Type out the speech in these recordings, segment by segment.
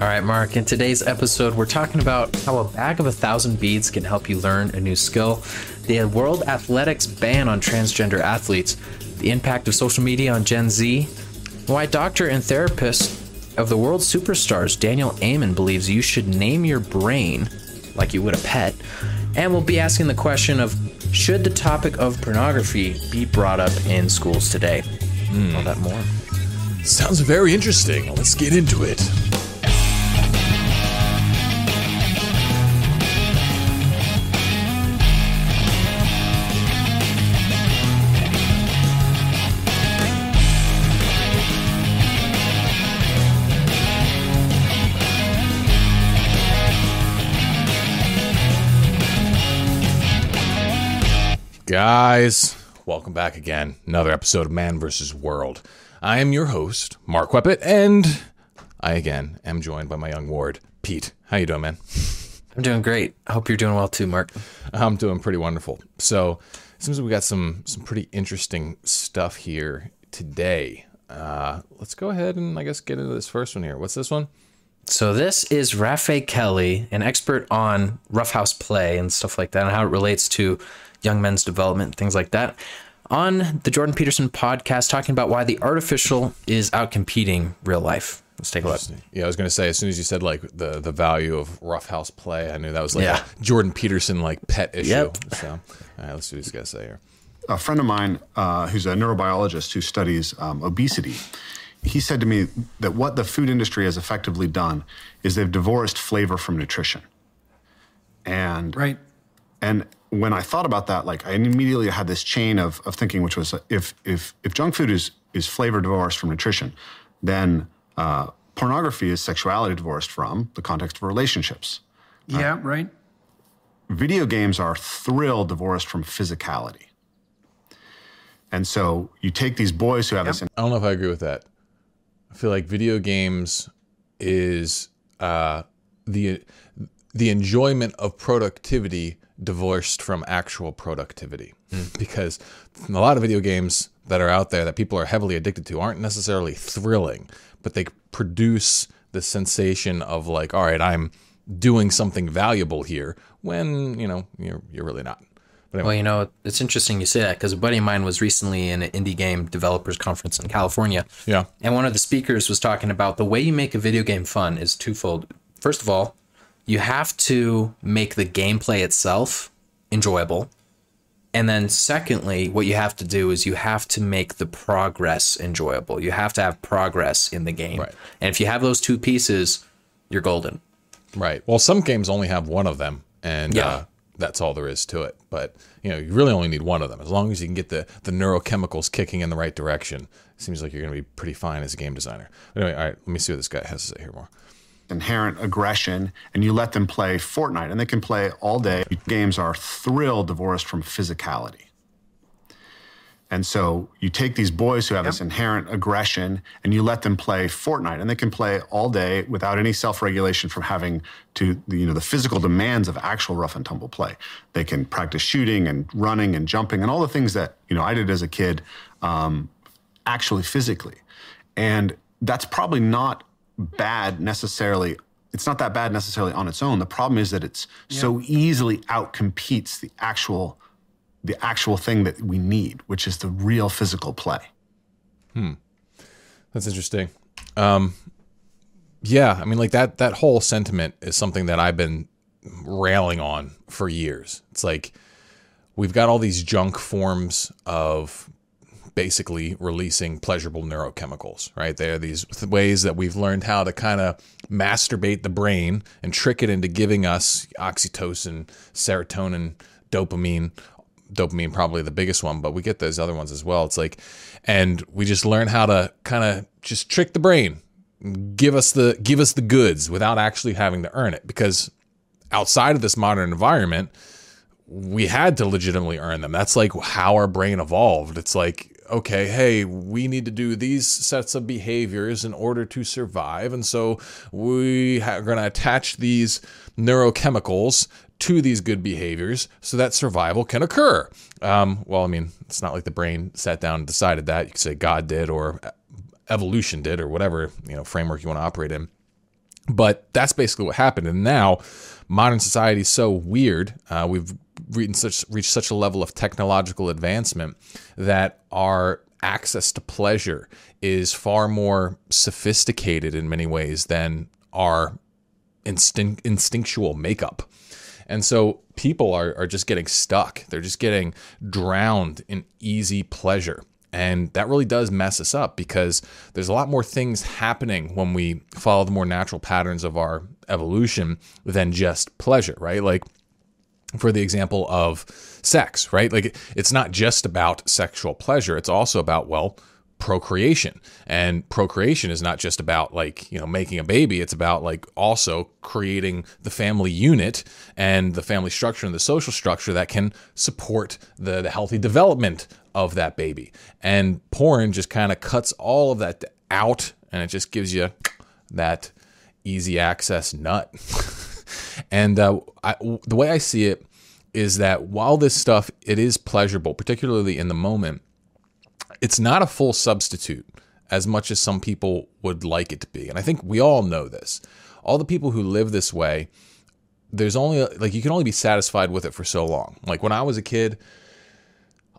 All right, Mark, in today's episode, we're talking about how a bag of a thousand beads can help you learn a new skill, the World Athletics ban on transgender athletes, the impact of social media on Gen Z, why doctor and therapist of the world superstars, Daniel Amen, believes you should name your brain like you would a pet, and we'll be asking the question of should the topic of pornography be brought up in schools today? Hmm. All that more. Sounds very interesting. Let's get into it. Guys, welcome back again. Another episode of Man vs. World. I am your host, Mark Queppet, and I again am joined by my young ward, Pete. How you doing, man? I'm doing great. I hope you're doing well too, Mark. I'm doing pretty wonderful. So, it seems like we got some some pretty interesting stuff here today. Uh, let's go ahead and I guess get into this first one here. What's this one? So this is Rafe Kelly, an expert on roughhouse play and stuff like that, and how it relates to young men's development, things like that, on the Jordan Peterson podcast, talking about why the artificial is outcompeting real life. Let's take a look. Yeah, I was gonna say as soon as you said like the the value of roughhouse play, I knew that was like Yeah. a Jordan Peterson like pet issue. Yep. So, all right, let's see what he's got to say here. a friend of mine uh, who's a neurobiologist who studies um, obesity he said to me that what the food industry has effectively done is they've divorced flavor from nutrition and Right. and when i thought about that like i immediately had this chain of, of thinking which was uh, if if if junk food is is flavor divorced from nutrition then uh, pornography is sexuality divorced from the context of relationships Yeah, right. video games are thrill divorced from physicality. And so you take these boys who have this I don't know if I agree with that. I feel like video games is uh, the the enjoyment of productivity divorced from actual productivity, hmm. because a lot of video games that are out there that people are heavily addicted to aren't necessarily thrilling, but they produce the sensation of like, all right, I'm doing something valuable here, when you know you're you're really not. But anyway, Well, you know, it's interesting you say that because a buddy of mine was recently in an indie game developers conference in California. yeah, And one of the speakers was talking about the way you make a video game fun is twofold. First of all, you have to make the gameplay itself enjoyable. And then secondly, what you have to do is you have to make the progress enjoyable. You have to have progress in the game. Right. And if you have those two pieces, you're golden. Right. Well, some games only have one of them, and Yeah. uh, that's all there is to it. But you know, you really only need one of them. As long as you can get the the neurochemicals kicking in the right direction, it seems like you're going to be pretty fine as a game designer. But anyway, all right. Let me see what this guy has to say here more. Inherent aggression and you let them play Fortnite and they can play all day. Games are thrill divorced from physicality. And so you take these boys who have this inherent aggression and you let them play Fortnite and they can play all day without any self-regulation from having to you know the physical demands of actual rough and tumble play. They can practice shooting and running and jumping and all the things that you know I did as a kid um, actually physically. And that's probably not bad necessarily. It's not that bad necessarily on its own. The problem is that it's so easily outcompetes the actual the actual thing that we need, which is the real physical play. Hmm. That's interesting. Um, yeah, I mean, like that that whole sentiment is something that I've been railing on for years. It's like we've got all these junk forms of basically releasing pleasurable neurochemicals, right? They are these th- ways that we've learned how to kind of masturbate the brain and trick it into giving us oxytocin, serotonin, dopamine. Dopamine probably the biggest one, but we get those other ones as well. It's like, and we just learn how to kind of just trick the brain, give us the give us the goods without actually having to earn it. Because outside of this modern environment, we had to legitimately earn them. That's like how our brain evolved. It's like, okay, hey, we need to do these sets of behaviors in order to survive. And so we are going to attach these neurochemicals to these good behaviors so that survival can occur. Um, well, I mean, it's not like the brain sat down and decided that. You could say God did or evolution did or whatever, you know, framework you want to operate in. But that's basically what happened. And now modern society is so weird. Uh, we've reached such, reached such a level of technological advancement that our access to pleasure is far more sophisticated in many ways than our instinct, instinctual makeup. And so people are, are just getting stuck. They're just getting drowned in easy pleasure. And that really does mess us up because there's a lot more things happening when we follow the more natural patterns of our evolution than just pleasure, right? Like, for the example of sex, right? Like, it's not just about sexual pleasure, it's also about, well, procreation. And procreation is not just about like, you know, making a baby, it's about like also creating the family unit and the family structure and the social structure that can support the, the healthy development of that baby. And porn just kind of cuts all of that out and it just gives you that easy access nut. and uh, I, the way I see it is that while this stuff it is pleasurable, particularly in the moment, it's not a full substitute as much as some people would like it to be. And I think we all know this. All the people who live this way, there's only like you can only be satisfied with it for so long. Like when I was a kid,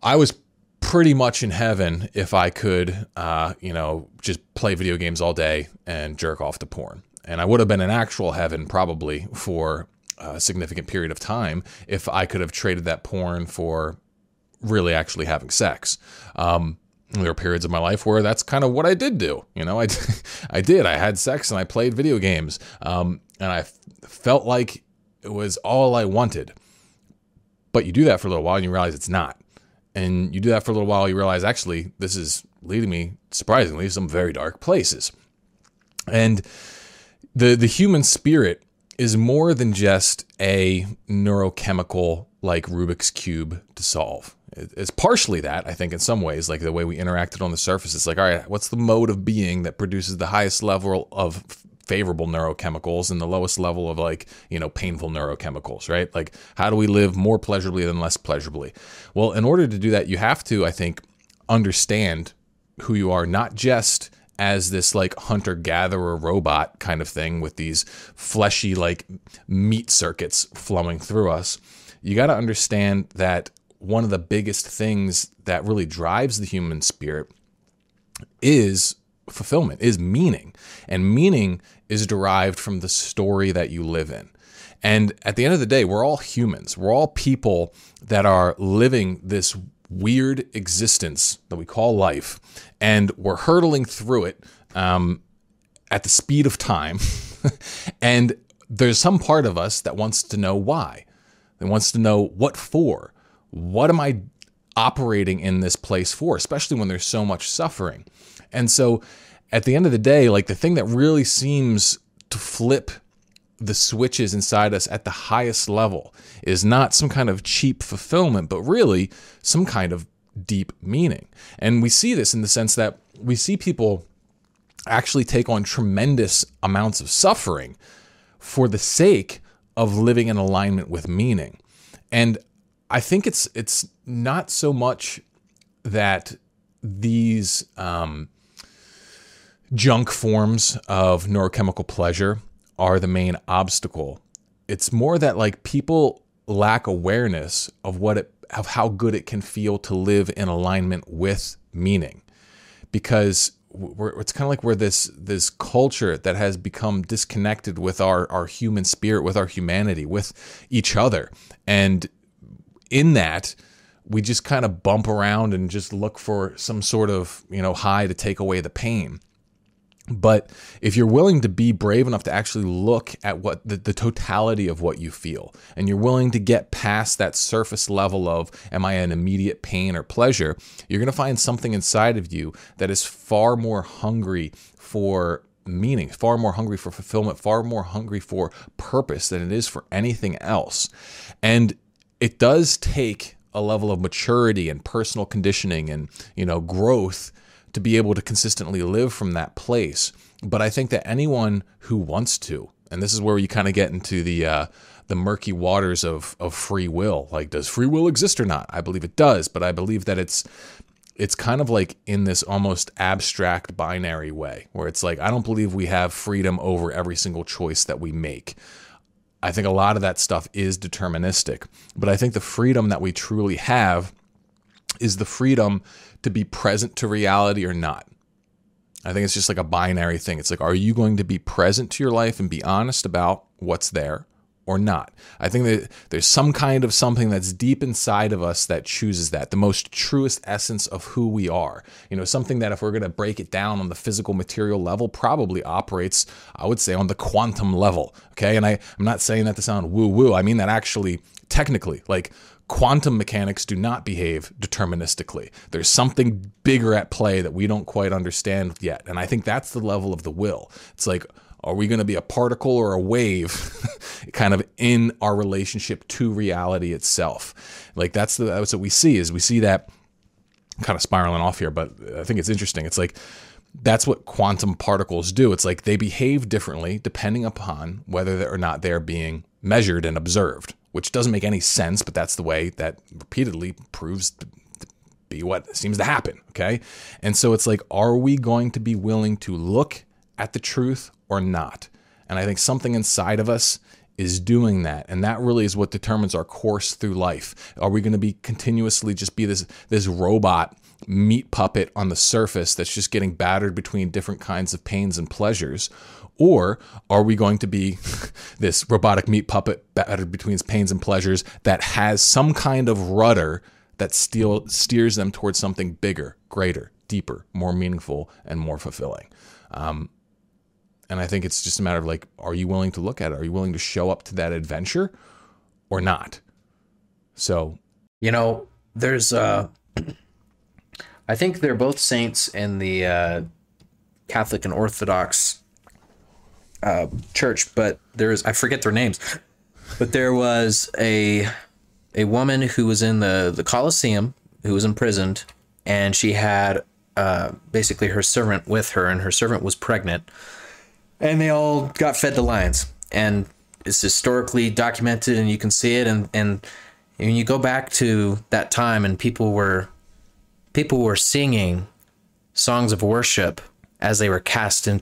I was pretty much in heaven if I could, uh, you know, just play video games all day and jerk off to porn. And I would have been in actual heaven probably for a significant period of time if I could have traded that porn for really actually having sex. Um, there were periods of my life where that's kind of what I did do. You know, I, I did. I had sex and I played video games. Um, and I felt like it was all I wanted. But you do that for a little while and you realize it's not and you do that for a little while, you realize actually this is leading me surprisingly to some very dark places. And the the human spirit is more than just a neurochemical like Rubik's cube to solve. It's partially that, I think, in some ways, like the way we interacted on the surface. It's like, all right, what's the mode of being that produces the highest level of favorable neurochemicals and the lowest level of like, you know, painful neurochemicals, right? Like, how do we live more pleasurably than less pleasurably? Well, in order to do that, you have to, I think, understand who you are, not just as this like hunter gatherer robot kind of thing with these fleshy like meat circuits flowing through us. You got to understand that one of the biggest things that really drives the human spirit is fulfillment, is meaning. And meaning is derived from the story that you live in. And at the end of the day, we're all humans. We're all people that are living this weird existence that we call life, and we're hurtling through it um, at the speed of time. and there's some part of us that wants to know why. That wants to know what for. What am I operating in this place for, especially when there's so much suffering? And so at the end of the day, like the thing that really seems to flip the switches inside us at the highest level is not some kind of cheap fulfillment, but really some kind of deep meaning. And we see this in the sense that we see people actually take on tremendous amounts of suffering for the sake of living in alignment with meaning. And I think it's it's not so much that these um, junk forms of neurochemical pleasure are the main obstacle. It's more that like people lack awareness of what it of how good it can feel to live in alignment with meaning. Because it's kind of like we're this this culture that has become disconnected with our our human spirit, with our humanity, with each other. And in that, we just kind of bump around and just look for some sort of, you know, high to take away the pain. But if you're willing to be brave enough to actually look at what the, the, totality of what you feel, and you're willing to get past that surface level of, am I in immediate pain or pleasure, you're going to find something inside of you that is far more hungry for meaning, far more hungry for fulfillment, far more hungry for purpose than it is for anything else. And it does take a level of maturity and personal conditioning and, you know, growth to be able to consistently live from that place. But I think that anyone who wants to, and this is where you kind of get into the uh, the murky waters of of free will. Like, does free will exist or not? I believe it does, but I believe that it's it's kind of like in this almost abstract binary way where it's like I don't believe we have freedom over every single choice that we make. I think a lot of that stuff is deterministic, but I think the freedom that we truly have is the freedom to be present to reality or not. I think it's just like a binary thing. It's like, are you going to be present to your life and be honest about what's there or not? I think that there's some kind of something that's deep inside of us that chooses that, the most truest essence of who we are. You know, something that if we're going to break it down on the physical material level, probably operates, I would say, on the quantum level. Okay. And I, I'm not saying that to sound woo woo. I mean that actually technically, like quantum mechanics do not behave deterministically. There's something bigger at play that we don't quite understand yet. And I think that's the level of the will. It's like, are we going to be a particle or a wave kind of in our relationship to reality itself? Like that's the that's what we see is we see that kind of spiraling off here, but I think it's interesting. It's like that's what quantum particles do. It's like they behave differently depending upon whether or not they're being measured and observed which doesn't make any sense, but that's the way that repeatedly proves to be what seems to happen. Okay. And so it's like, are we going to be willing to look at the truth or not? And I think something inside of us is doing that and that really is what determines our course through life are we going to be continuously just be this this robot meat puppet on the surface that's just getting battered between different kinds of pains and pleasures or are we going to be this robotic meat puppet battered between pains and pleasures that has some kind of rudder that steers them towards something bigger, greater, deeper, more meaningful, and more fulfilling? Um, and I think it's just a matter of like, are you willing to look at it? Are you willing to show up to that adventure or not? So, you know, there's, uh, I think they're both saints in the uh, Catholic and Orthodox uh, church, but there's I forget their names, but there was a a woman who was in the the Colosseum who was imprisoned, and she had uh, basically her servant with her, and her servant was pregnant, and they all got fed to lions, and it's historically documented, and you can see it, and and when you go back to that time, and people were people were singing songs of worship as they were cast in,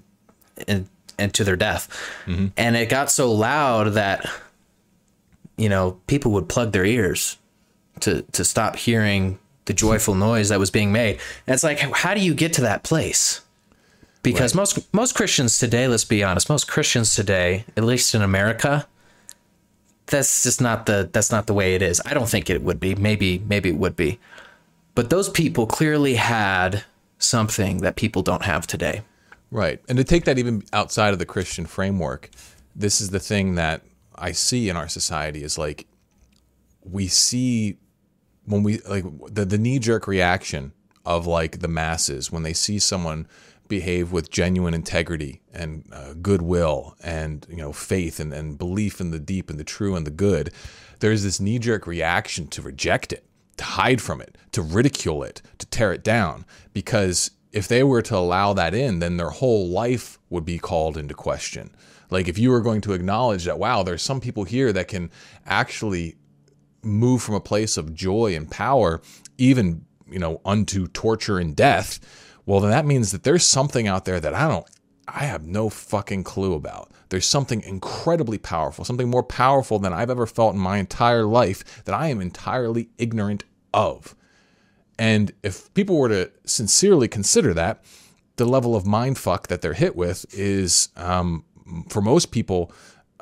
in and to their death. Mm-hmm. And it got so loud that you know people would plug their ears to to stop hearing the joyful noise that was being made. And it's like, how do you get to that place? Because right. most most Christians today, let's be honest, most Christians today, at least in America, that's just not the that's not the way it is. I don't think it would be. Maybe maybe it would be. But those people clearly had something that people don't have today. Right. And to take that even outside of the Christian framework, this is the thing that I see in our society is like we see when we like the, the knee jerk reaction of like the masses when they see someone behave with genuine integrity and uh, goodwill and you know faith and, and belief in the deep and the true and the good there's this knee jerk reaction to reject it to hide from it to ridicule it to tear it down because if they were to allow that in, then their whole life would be called into question. Like if you were going to acknowledge that, wow, there's some people here that can actually move from a place of joy and power, even, you know, unto torture and death, well, then that means that there's something out there that I don't, I have no fucking clue about. There's something incredibly powerful, something more powerful than I've ever felt in my entire life that I am entirely ignorant of. And if people were to sincerely consider that, the level of mind fuck that they're hit with is, um, for most people,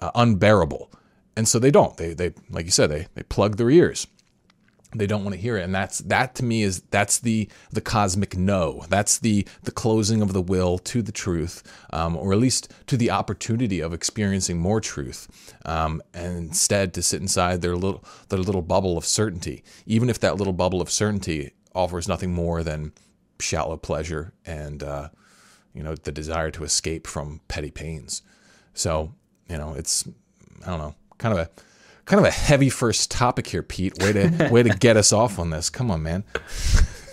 uh, unbearable. And so they don't. They, they, like you said, they, they plug their ears. They don't want to hear it, and that's that to me is that's the the cosmic no. That's the the closing of the will to the truth, um, or at least to the opportunity of experiencing more truth, um, and instead to sit inside their little their little bubble of certainty. Even if that little bubble of certainty offers nothing more than shallow pleasure and uh, you know the desire to escape from petty pains. So you know it's I don't know kind of a kind of a heavy first topic here, Pete. Way to way to get us off on this. Come on, man.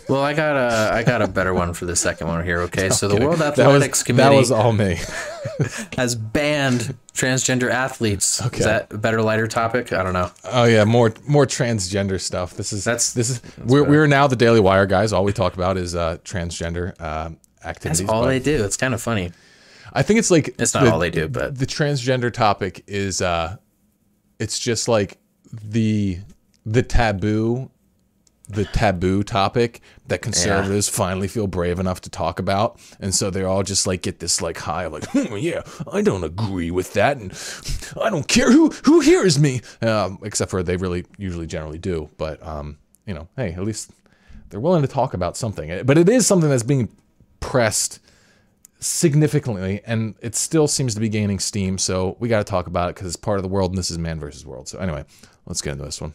Well, I got a I got a better one for the second one here. Okay, so the. World Athletics that was, Committee. That was all me. has banned transgender athletes. Okay. Is that a better, lighter topic? I don't know. Oh yeah, more more transgender stuff. This is That's- this is we're, we're now the Daily Wire guys. All we talk about is uh, transgender uh, activities. That's all they do. It's kind of funny. I think it's like It's not the- all they do, but the transgender topic is uh it's just like the the taboo the taboo topic that conservatives finally feel brave enough to talk about. And so they all just like get this like high of like hmm, yeah i don't agree with that and i don't care who who hears me. Um, except for they really usually generally do but um you know hey at least they're willing to talk about something. But it is something that's being pressed significantly and it still seems to be gaining steam so we got to talk about it because it's part of the world and this is man versus world. So anyway let's get into this one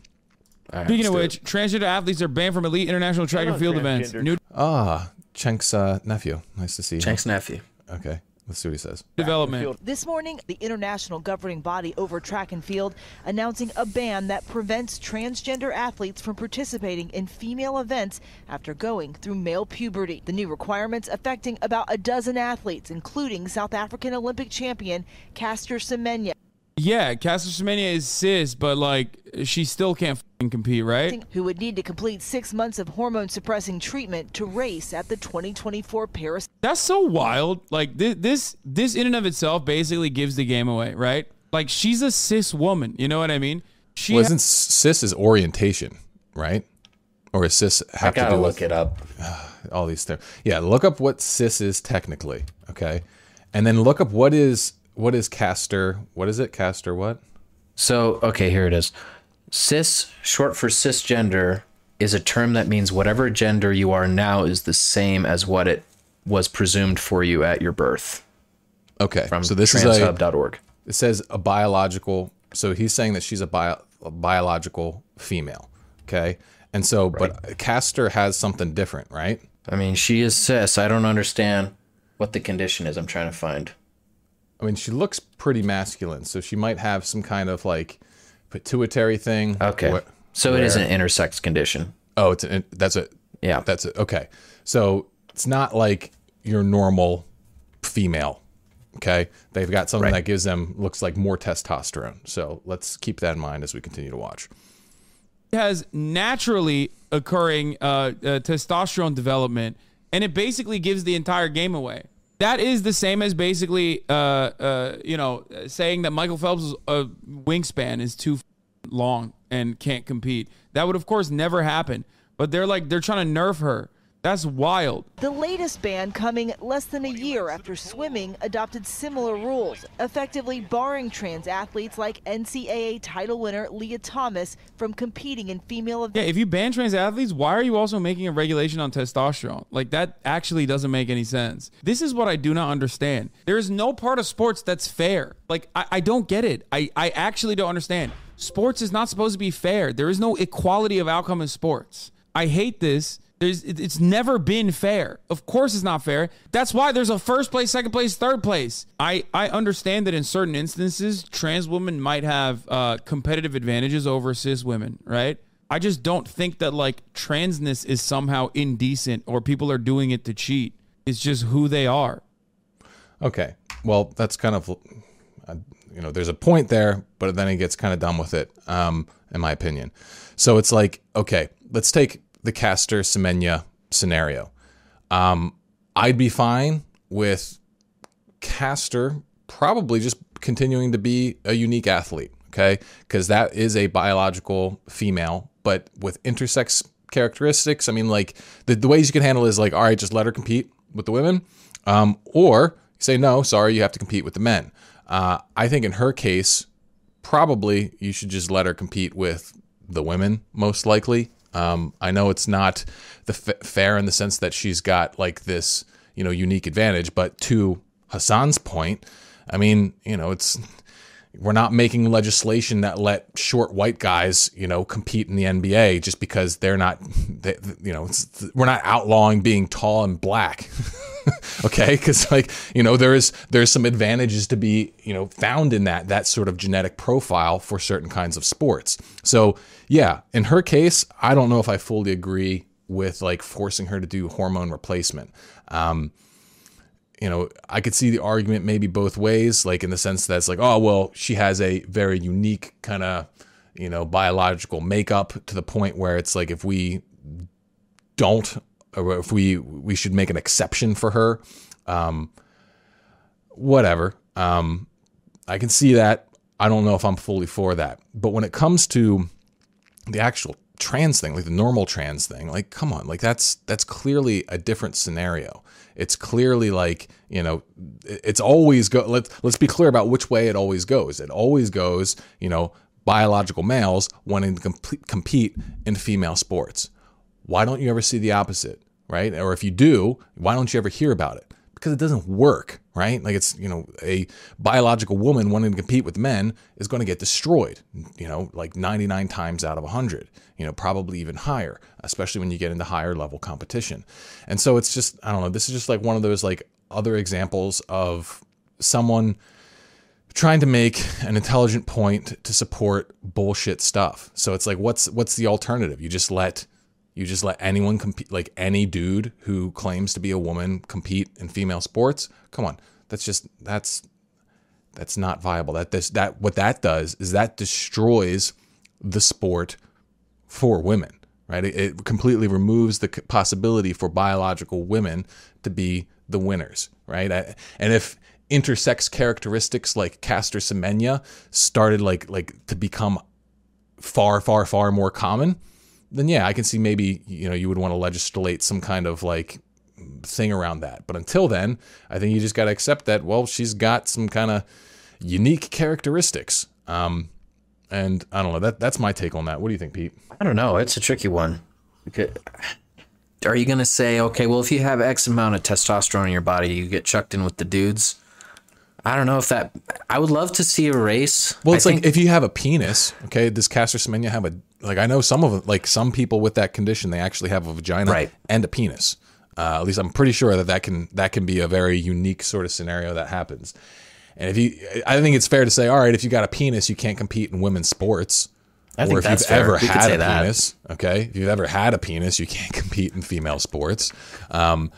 right, Speaking of let's which, transgender athletes are banned from elite international track and field events. New ah Cenk's uh, nephew nice to see it. you Cenk's nephew. okay let's see what he says development. This morning, the international governing body over track and field announcing a ban that prevents transgender athletes from participating in female events after going through male puberty. The new requirements affecting about a dozen athletes, including South African Olympic champion Caster Semenya. Yeah, Caster Semenya is cis, but like she still can't fing compete, right? Who would need to complete six months of hormone suppressing treatment to race at the 2024 Paris That's so wild. Like this, this, this in and of itself basically gives the game away, right? Like she's a cis woman. You know what I mean? She well isn't cis is orientation right or is cis have to gotta do look with it up. all these things yeah look up what cis is technically okay and then look up what is what is caster what is it caster what So, okay, here it is. Cis, short for cisgender, is a term that means whatever gender you are now is the same as what it was presumed for you at your birth. okay From so this is a transhub.org. it says a biological so he's saying that she's a, bio, a biological female okay and so but caster has something different right I mean, she is cis. I don't understand what the condition is. I'm trying to find. I mean she looks pretty masculine so she might have some kind of like pituitary thing Okay. where- so it is where- an intersex condition. oh it's an, that's it Yeah. that's it okay so it's not like your normal female okay they've got something Right. that gives them looks like more testosterone so let's keep that in mind as we continue to watch has naturally occurring uh, uh, testosterone development, and it basically gives the entire game away. That is the same as basically, uh, uh, you know, saying that Michael Phelps' uh, wingspan is too long and can't compete. That would, of course, never happen. But they're like they're trying to nerf her. That's wild. The latest ban coming less than a year after swimming adopted similar rules, effectively barring trans athletes like NCAA title winner Lia Thomas from competing in female events. Yeah, if you ban trans athletes, why are you also making a regulation on testosterone? Like that actually doesn't make any sense. This is what I do not understand. There is no part of sports that's fair. Like I, I don't get it. I, I actually don't understand. Sports is not supposed to be fair. There is no equality of outcome in sports. I hate this. There's it's never been fair. Of course it's not fair. That's why there's a first place, second place, third place. I I understand that in certain instances trans women might have uh, competitive advantages over cis women, right? I just don't think that like transness is somehow indecent or people are doing it to cheat. It's just who they are. Okay. Well, that's kind of, uh, you know, there's a point there, but then it gets kind of dumb with it, um, in my opinion. So it's like, okay, let's take the Caster Semenya scenario. Um, I'd be fine with Caster probably just continuing to be a unique athlete, okay? Because that is a biological female, but with intersex characteristics. I mean, like the, the ways you can handle is like, all right, just let her compete with the women, um, or say no, sorry, you have to compete with the men. Uh, I think in her case, probably you should just let her compete with the women, most likely. Um, I know it's not the f- fair in the sense that she's got like this, you know, unique advantage, but to Hasan's point, I mean, you know, it's we're not making legislation that let short white guys, you know, compete in the NBA just because they're not, they, you know, we're not outlawing being tall and black. okay, because like you know, there is there's some advantages to be you know found in that that sort of genetic profile for certain kinds of sports. So yeah, in her case, I don't know if I fully agree with like forcing her to do hormone replacement. Um, you know, I could see the argument maybe both ways, like in the sense that it's like, oh, well, she has a very unique kind of, you know, biological makeup to the point where it's like if we don't, or if we we should make an exception for her, um, whatever. Um, I can see that. I don't know if I'm fully for that. But when it comes to the actual trans thing, like the normal trans thing, like come on, like that's that's clearly a different scenario. It's clearly like, you know, it's always go let's let's be clear about which way it always goes. It always goes, you know, biological males wanting to compete, compete in female sports. Why don't you ever see the opposite, right? Or if you do, why don't you ever hear about it? Because it doesn't work, right? Like it's, you know, a biological woman wanting to compete with men is going to get destroyed, you know, like 99 times out of 100, you know, probably even higher, especially when you get into higher level competition. And so it's just, I don't know, this is just like one of those like other examples of someone trying to make an intelligent point to support bullshit stuff. So it's like what's what's the alternative? You just let you just let anyone compete like any dude who claims to be a woman compete in female sports? Come on. That's just that's that's not viable. That this that what that does is that destroys the sport for women, right? It, it completely removes the possibility for biological women to be the winners, right? And if intersex characteristics like Caster Semenya started like like to become far far far more common, then yeah, I can see maybe you know you would want to legislate some kind of like thing around that. But until then, I think you just got to accept that. Well, she's got some kind of unique characteristics. Um, and I don't know. That that's my take on that. What do you think, Pete? I don't know. It's a tricky one. Okay. Are you gonna say, okay, well, if you have X amount of testosterone in your body, you get chucked in with the dudes? I don't know if that. I would love to see a race. Well, it's like if you have a penis, okay. Does Caster Semenya have a like? I know some of them, like some people with that condition, they actually have a vagina Right. and a penis. Uh, at least I'm pretty sure that that can that can be a very unique sort of scenario that happens. And if you, I think it's fair to say, all right, if you got a penis, you can't compete in women's sports. I think if that's you've fair. ever We had a that. penis, okay, if you've ever had a penis, you can't compete in female sports. Um,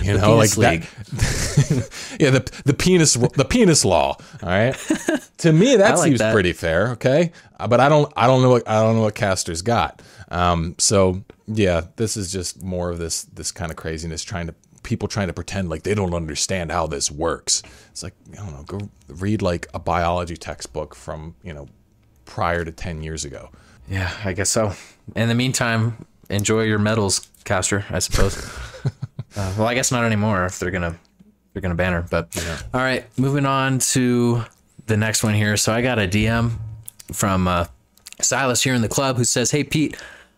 you know, like penis that. yeah, the the penis the penis law. All right. to me, that like seems that. pretty fair. Okay, Uh, but I don't I don't know what I don't know what Caster's got. Um, so yeah, this is just more of this this kind of craziness trying to people trying to pretend like they don't understand how this works. It's like I don't know, go read like a biology textbook from you know prior to ten years ago. Yeah, I guess so. In the meantime, enjoy your medals, Caster. I suppose. uh, well, I guess not anymore if they're gonna they're gonna ban her. But all right, moving on to the next one here. So I got a DM from uh, Silas here in the club who says, "Hey Pete."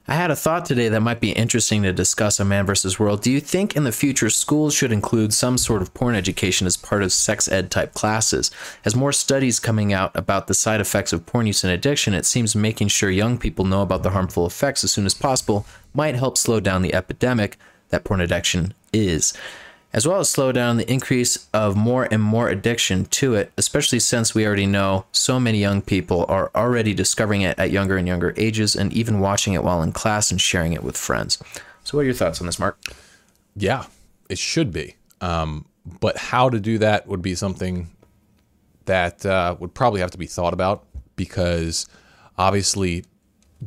I had a thought today that might be interesting to discuss on Man vs. World. Do you think in the future schools should include some sort of porn education as part of sex ed type classes? As more studies coming out about the side effects of porn use and addiction, it seems making sure young people know about the harmful effects as soon as possible might help slow down the epidemic that porn addiction is, as well as slow down the increase of more and more addiction to it, especially since we already know so many young people are already discovering it at younger and younger ages and even watching it while in class and sharing it with friends. So, what are your thoughts on this, Mark? Yeah, it should be. Um, but how to do that would be something that uh, would probably have to be thought about because obviously,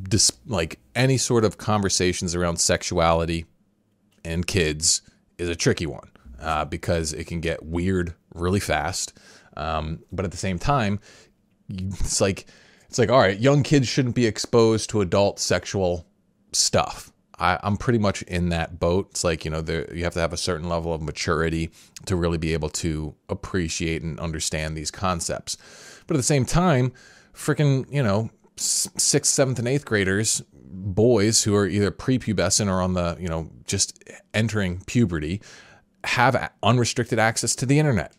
dis- like any sort of conversations around sexuality and kids is a tricky one uh, because it can get weird really fast. Um, but at the same time, it's like it's like all right, young kids shouldn't be exposed to adult sexual stuff. I, I'm pretty much in that boat. It's like you know, there, you have to have a certain level of maturity to really be able to appreciate and understand these concepts. But at the same time, freaking you know, sixth, seventh, and eighth graders, boys who are either prepubescent or on the you know just entering puberty, have unrestricted access to the internet.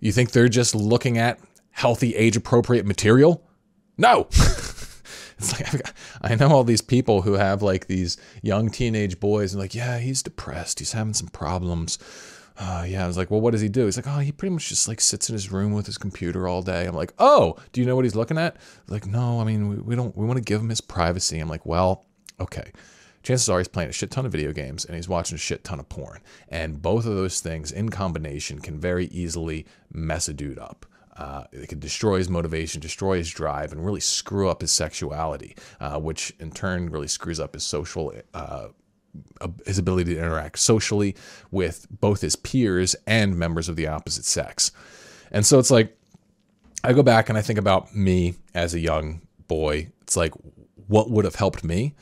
You think they're just looking at healthy, age appropriate material? No. it's like got, I know all these people who have like these young teenage boys and like, yeah, he's depressed. He's having some problems. Uh, yeah, I was like, well, what does he do? He's like, oh, he pretty much just like sits in his room with his computer all day. I'm like, oh, do you know what he's looking at? Like, no, I mean, we, we don't, we want to give him his privacy. I'm like, well, okay. Chances are he's playing a shit ton of video games and he's watching a shit ton of porn. And both of those things in combination can very easily mess a dude up. Uh, it can destroy his motivation, destroy his drive, and really screw up his sexuality, uh, which in turn really screws up his social, uh, his ability to interact socially with both his peers and members of the opposite sex. And so it's like, I go back and I think about me as a young boy. It's like, what would have helped me?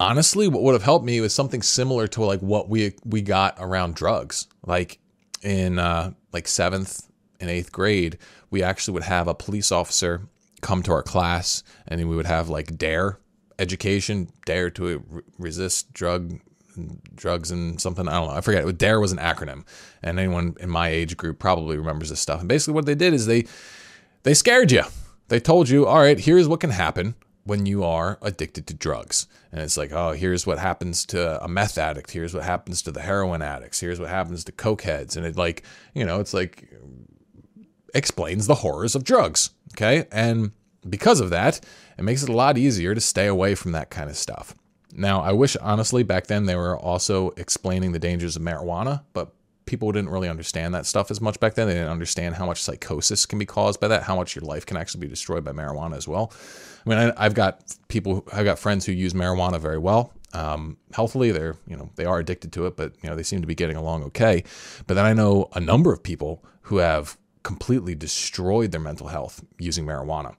Honestly, what would have helped me was something similar to like what we we got around drugs. Like in uh, like seventh and eighth grade, we actually would have a police officer come to our class, and we would have like dare education, dare to resist drug drugs and something. I don't know. I forget. Dare was an acronym, and anyone in my age group probably remembers this stuff. And basically, what they did is they they scared you. They told you, all right, here's what can happen when you are addicted to drugs. And it's like, oh, here's what happens to a meth addict. Here's what happens to the heroin addicts. Here's what happens to cokeheads. And it like, you know, it's like explains the horrors of drugs. Okay. And because of that, it makes it a lot easier to stay away from that kind of stuff. Now, I wish honestly back then they were also explaining the dangers of marijuana, but people didn't really understand that stuff as much back then. They didn't understand how much psychosis can be caused by that, how much your life can actually be destroyed by marijuana as well. I mean, I, have got people, I've got friends who use marijuana very well. Um, healthily, they're you know they are addicted to it, but you know they seem to be getting along okay. But then I know a number of people who have completely destroyed their mental health using marijuana.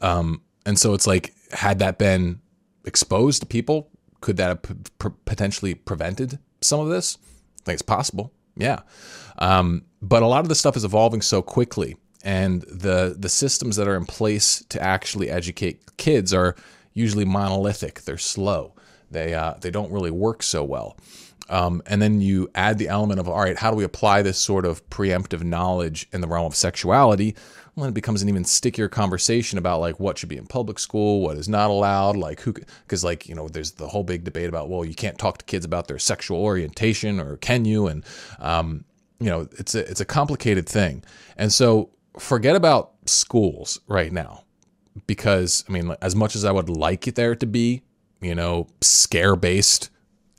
Um, and so it's like, had that been exposed to people, could that have p- potentially prevented some of this? I think it's possible. Yeah. Um, but a lot of the stuff is evolving so quickly, and the the systems that are in place to actually educate kids are usually monolithic. They're slow. They uh, they don't really work so well. Um, and then you add the element of all right, how do we apply this sort of preemptive knowledge in the realm of sexuality? Well, it becomes an even stickier conversation about like what should be in public school, what is not allowed, like who, because like you know, there's the whole big debate about well, you can't talk to kids about their sexual orientation, or can you? And um, you know, it's a it's a complicated thing, and so forget about schools right now, because I mean, as much as I would like it there to be, you know, scare based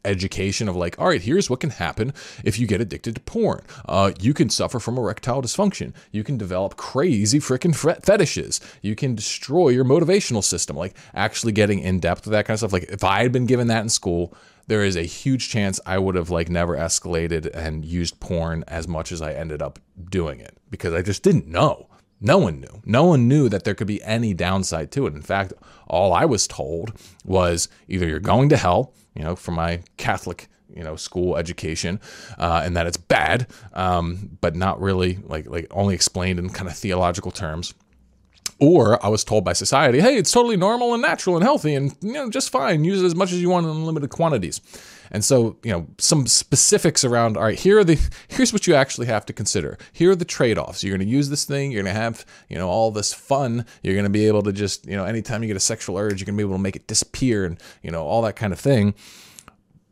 education of like, all right, here's what can happen if you get addicted to porn. Uh, you can suffer from erectile dysfunction. You can develop crazy freaking fetishes. You can destroy your motivational system. Like actually getting in depth with that kind of stuff. Like if I had been given that in school, there is a huge chance I would have like never escalated and used porn as much as I ended up doing it because I just didn't know. No one knew. No one knew that there could be any downside to it. In fact, all I was told was either you're going to hell you know, from my Catholic you know school education uh, and that it's bad um, but not really like like only explained in kind of theological terms or I was told by society, hey, it's totally normal and natural and healthy and you know just fine. Use it as much as you want in unlimited quantities. And so, you know, some specifics around, all right, here are the here's what you actually have to consider. Here are the trade-offs. You're going to use this thing, you're going to have, you know, all this fun. You're going to be able to just, you know, anytime you get a sexual urge, you're to be able to make it disappear and, you know, all that kind of thing.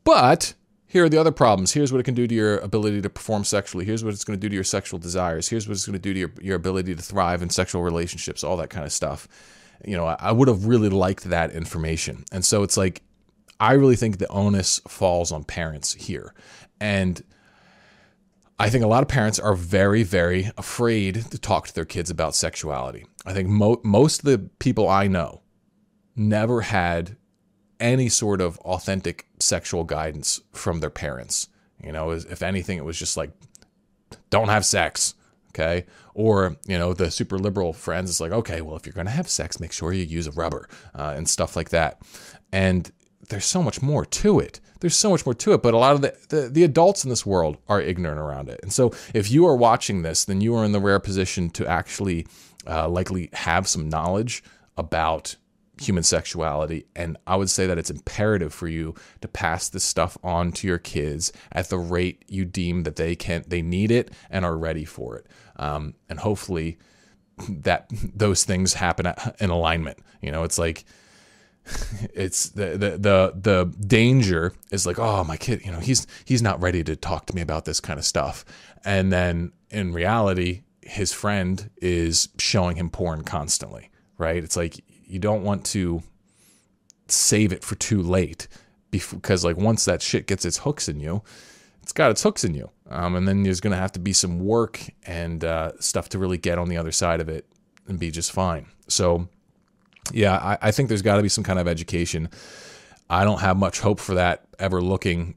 But here are the other problems. Here's what it can do to your ability to perform sexually. Here's what it's going to do to your sexual desires. Here's what it's going to do to your, your ability to thrive in sexual relationships, all that kind of stuff. You know, I, I would have really liked that information. And so it's like, I really think the onus falls on parents here. And I think a lot of parents are very, very afraid to talk to their kids about sexuality. I think mo- most of the people I know never had any sort of authentic sexual guidance from their parents. You know, if anything, it was just like, don't have sex. Okay. Or, you know, the super liberal friends, it's like, okay, well, if you're going to have sex, make sure you use a rubber uh, and stuff like that. And there's so much more to it. There's so much more to it, but a lot of the, the, the, adults in this world are ignorant around it. And so if you are watching this, then you are in the rare position to actually uh, likely have some knowledge about human sexuality. And I would say that it's imperative for you to pass this stuff on to your kids at the rate you deem that they can, they need it and are ready for it. Um, and hopefully that those things happen in alignment. You know, it's like, it's the, the the the danger is like oh my kid you know he's he's not ready to talk to me about this kind of stuff and then in reality his friend is showing him porn constantly right it's like you don't want to save it for too late because like once that shit gets its hooks in you, it's got its hooks in you, um, and then there's gonna have to be some work and uh, stuff to really get on the other side of it and be just fine. So, yeah, I, I think there's got to be some kind of education. I don't have much hope for that ever looking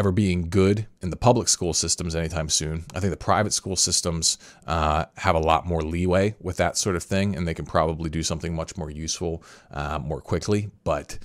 ever being good in the public school systems anytime soon. I think the private school systems uh, have a lot more leeway with that sort of thing, and they can probably do something much more useful uh, more quickly. But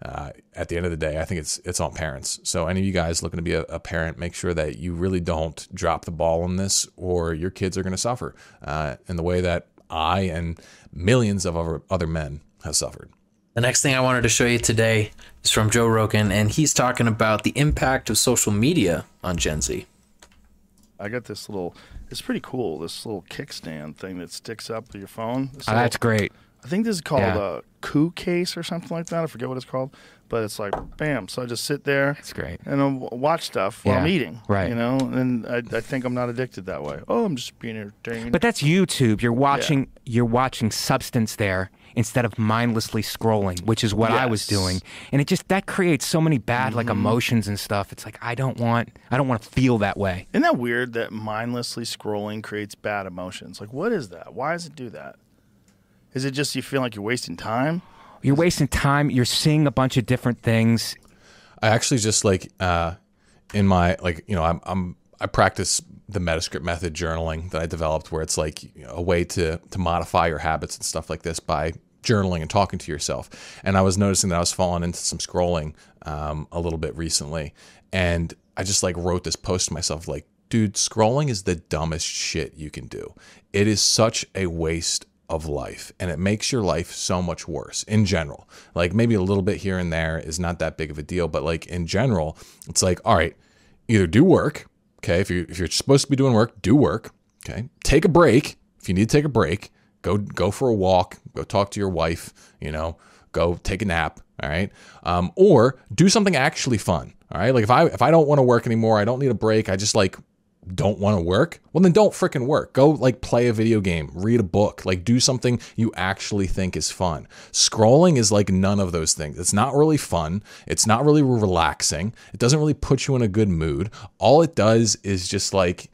uh, at the end of the day, I think it's it's on parents. So any of you guys looking to be a, a parent, make sure that you really don't drop the ball on this, or your kids are going to suffer uh, in the way that I and millions of other, other men have suffered. The next thing I wanted to show you today is from Joe Rogan, and he's talking about the impact of social media on Gen Z. I got this little. It's pretty cool. This little kickstand thing that sticks up to your phone. Oh, little- that's great. I think this is called Yeah. a coup case or something like that. I forget what it's called, but it's like bam. So I just sit there. It's great. And I'll watch stuff while I'm eating. right. You know, and I, I think I'm not addicted that way. Oh, I'm just being entertained. But that's YouTube. You're watching. You're watching substance there instead of mindlessly scrolling, which is what I was doing. And it just that creates so many bad like emotions and stuff. It's like I don't want. I don't want to feel that way. Isn't that weird that mindlessly scrolling creates bad emotions? Like, what is that? Why does it do that? Is it just you feel like you're wasting time? You're wasting time. You're seeing a bunch of different things. I actually just like uh, in my like you know I'm, I'm I practice the Metascript method journaling that I developed, where it's like you know, a way to to modify your habits and stuff like this by journaling and talking to yourself. And I was noticing that I was falling into some scrolling um, a little bit recently, and I just like wrote this post to myself like, dude, scrolling is the dumbest shit you can do. It is such a waste of life and it makes your life so much worse in general. Like maybe a little bit here and there is not that big of a deal, but like in general, it's like, all right, either do work, okay? If you if you're supposed to be doing work, do work, okay? Take a break. If you need to take a break, go go for a walk, go talk to your wife, you know, go take a nap, all right? Um, or do something actually fun. All right. Like if I if I don't want to work anymore, I don't need a break. I just like don't want to work, well, then don't freaking work. Go like play a video game, read a book, like do something you actually think is fun. Scrolling is like none of those things. It's not really fun. It's not really relaxing. It doesn't really put you in a good mood. All it does is just like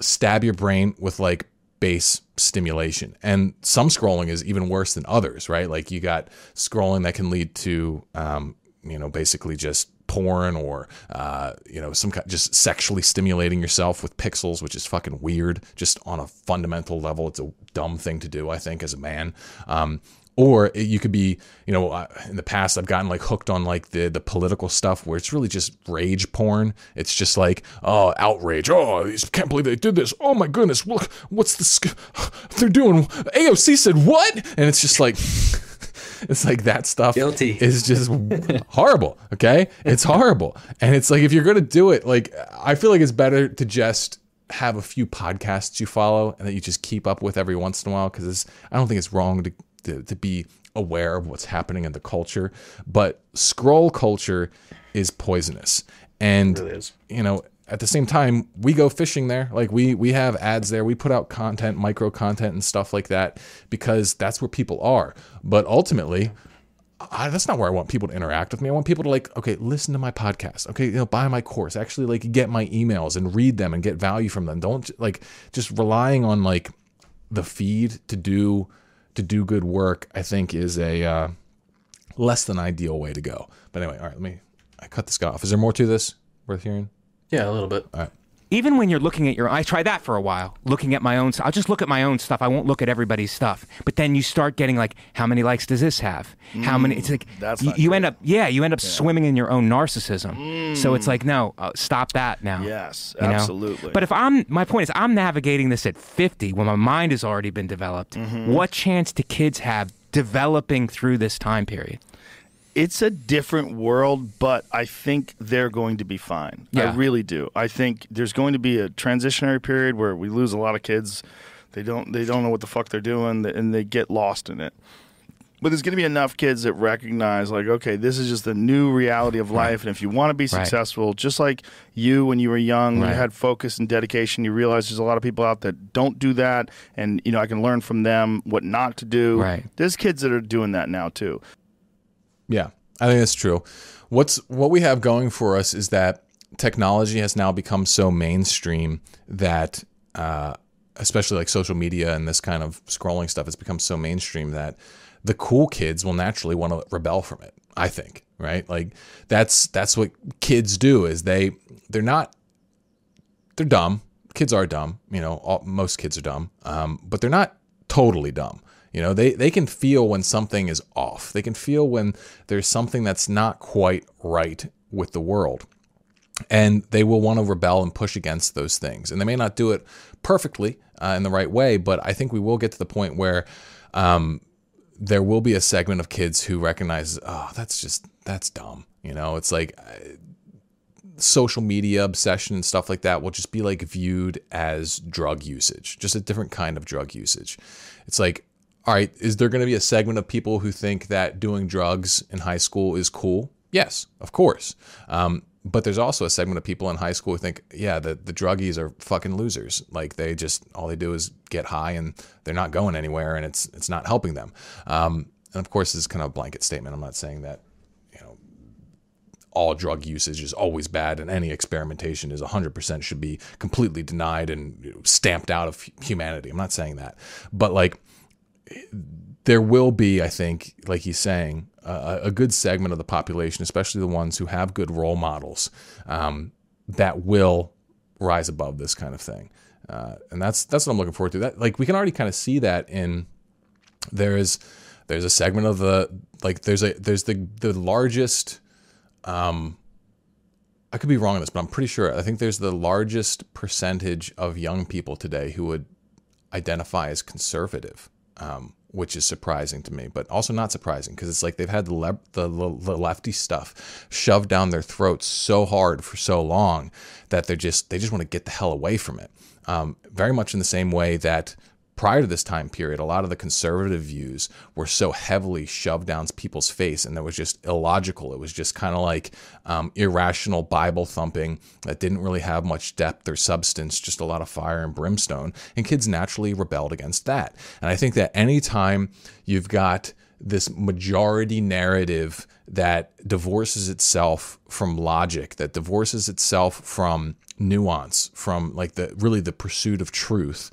stab your brain with like base stimulation. And some scrolling is even worse than others, right? Like you got scrolling that can lead to, um, you know, basically just porn or, uh, you know, some kind just sexually stimulating yourself with pixels, which is fucking weird. Just on a fundamental level, it's a dumb thing to do, I think, as a man. Um, or you could be, you know, in the past I've gotten like hooked on like the the political stuff where it's really just rage porn. It's just like, oh, outrage. Oh, I can't believe they did this. Oh my goodness, look, what's this? They're doing. AOC said what? And it's just like. It's like that stuff Guilty. is just horrible. Okay. It's horrible. And it's like, if you're going to do it, like, I feel like it's better to just have a few podcasts you follow and that you just keep up with every once in a while. Cause I don't think it's wrong to, to, to be aware of what's happening in the culture. But scroll culture is poisonous. And, you know, at the same time, we go fishing there. Like we we have ads there. We put out content, micro content, and stuff like that because that's where people are. But ultimately, I, that's not where I want people to interact with me. I want people to like, okay, listen to my podcast. Okay, you know, buy my course. Actually, like, get my emails and read them and get value from them. Don't like just relying on like the feed to do to do good work. I think is a uh, less than ideal way to go. But anyway, all right, let me. I cut this guy off. Is there more to this worth hearing? Yeah, a little bit. Even when you're looking at your, I tried that for a while. Looking at my own, stuff I'll just look at my own stuff. I won't look at everybody's stuff. But then you start getting like, how many likes does this have? How many? It's like that's you, not you good. end up, yeah, you end up swimming in your own narcissism. So it's like, no, uh, stop that now. Yes, you know? absolutely. But if I'm, my point is, I'm navigating this at 50 when my mind has already been developed. Mm-hmm. What chance do kids have developing through this time period? It's a different world, but I think they're going to be fine. Yeah. I really do. I think there's going to be a transitionary period where we lose a lot of kids. They don't they don't know what the fuck they're doing and they get lost in it. But there's going to be enough kids that recognize, like, okay, this is just the new reality of life. And if you want to be successful, just like you when you were young, Right. you had focus and dedication, you realize there's a lot of people out that don't do that. And, you know, I can learn from them what not to do. Right. There's kids that are doing that now, too. Yeah, I think that's true. What's what we have going for us is that technology has now become so mainstream that, uh, especially like social media and this kind of scrolling stuff has become so mainstream that the cool kids will naturally want to rebel from it. I think, right? Like that's that's what kids do. Is they they're not they're dumb. Kids are dumb. You know, all, most kids are dumb, um, but they're not totally dumb. You know, they, they can feel when something is off. They can feel when there's something that's not quite right with the world. And they will want to rebel and push against those things. And they may not do it perfectly uh, in the right way, but I think we will get to the point where um, there will be a segment of kids who recognize, oh, that's just, that's dumb. You know, it's like uh, social media obsession and stuff like that will just be like viewed as drug usage, just a different kind of drug usage. It's like, all right, is there going to be a segment of people who think that doing drugs in high school is cool? Yes, of course. Um, but there's also a segment of people in high school who think, yeah, the, the druggies are fucking losers. Like they just all they do is get high and they're not going anywhere and it's it's not helping them. Um, and of course, this is kind of a blanket statement. I'm not saying that you know all drug usage is always bad and any experimentation is 100% should be completely denied and stamped out of humanity. I'm not saying that, but like there will be, I think, like he's saying, a, a good segment of the population, especially the ones who have good role models, um, that will rise above this kind of thing. Uh, and that's that's what I'm looking forward to. That like we can already kind of see that in there is there's a segment of the like there's a there's the the largest um I could be wrong on this, but I'm pretty sure I think there's the largest percentage of young people today who would identify as conservative um, which is surprising to me, but also not surprising because it's like they've had the, le- the, the lefty stuff shoved down their throats so hard for so long that they're just they just want to get the hell away from it. Um, very much in the same way that prior to this time period, a lot of the conservative views were so heavily shoved down people's face, and that was just illogical. It was just kind of like um, irrational Bible thumping that didn't really have much depth or substance, just a lot of fire and brimstone. And kids naturally rebelled against that. And I think that anytime you've got this majority narrative that divorces itself from logic, that divorces itself from nuance, from like the really the pursuit of truth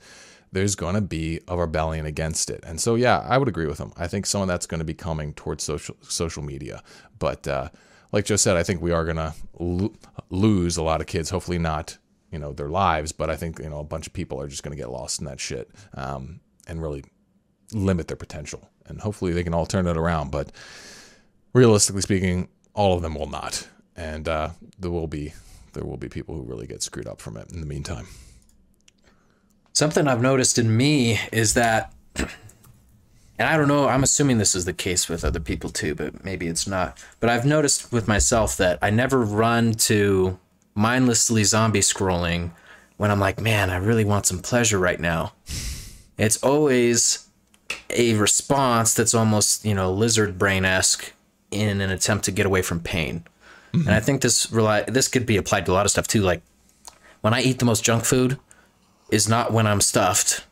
there's going to be a rebellion against it. And so, yeah, I would agree with him. I think some of that's going to be coming towards social social media. But uh, like Joe said, I think we are going to lo- lose a lot of kids. Hopefully, not you know their lives, but I think you know a bunch of people are just going to get lost in that shit um, and really limit their potential. And hopefully, they can all turn it around. But realistically speaking, all of them will not, and uh, there will be there will be people who really get screwed up from it in the meantime. Something I've noticed in me is that, and I don't know, I'm assuming this is the case with other people too, but maybe it's not. But I've noticed with myself that I never run to mindlessly zombie scrolling when I'm like, man, I really want some pleasure right now. It's always a response that's almost, you know, lizard brain esque in an attempt to get away from pain. Mm-hmm. And I think this rely this could be applied to a lot of stuff too. Like when I eat the most junk food, is not when I'm stuffed.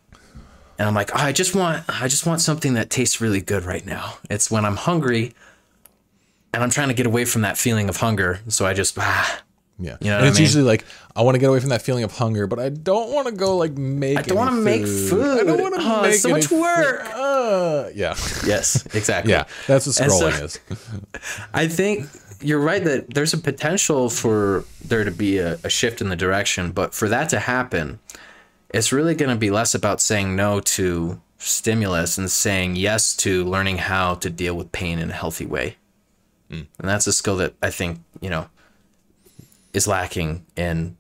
And I'm like, oh, I just want I just want something that tastes really good right now. It's when I'm hungry and I'm trying to get away from that feeling of hunger. So I just ah, yeah. You know and it's I mean? usually like I want to get away from that feeling of hunger, but I don't want to go like make. I don't want to make food. I don't want to oh, make so much work. Uh, yeah. Yes, exactly. yeah, that's what scrolling so, is. I think you're right that there's a potential for there to be a, a shift in the direction, but for that to happen, it's really going to be less about saying no to stimulus and saying yes to learning how to deal with pain in a healthy way. Mm. And that's a skill that I think, you know, is lacking in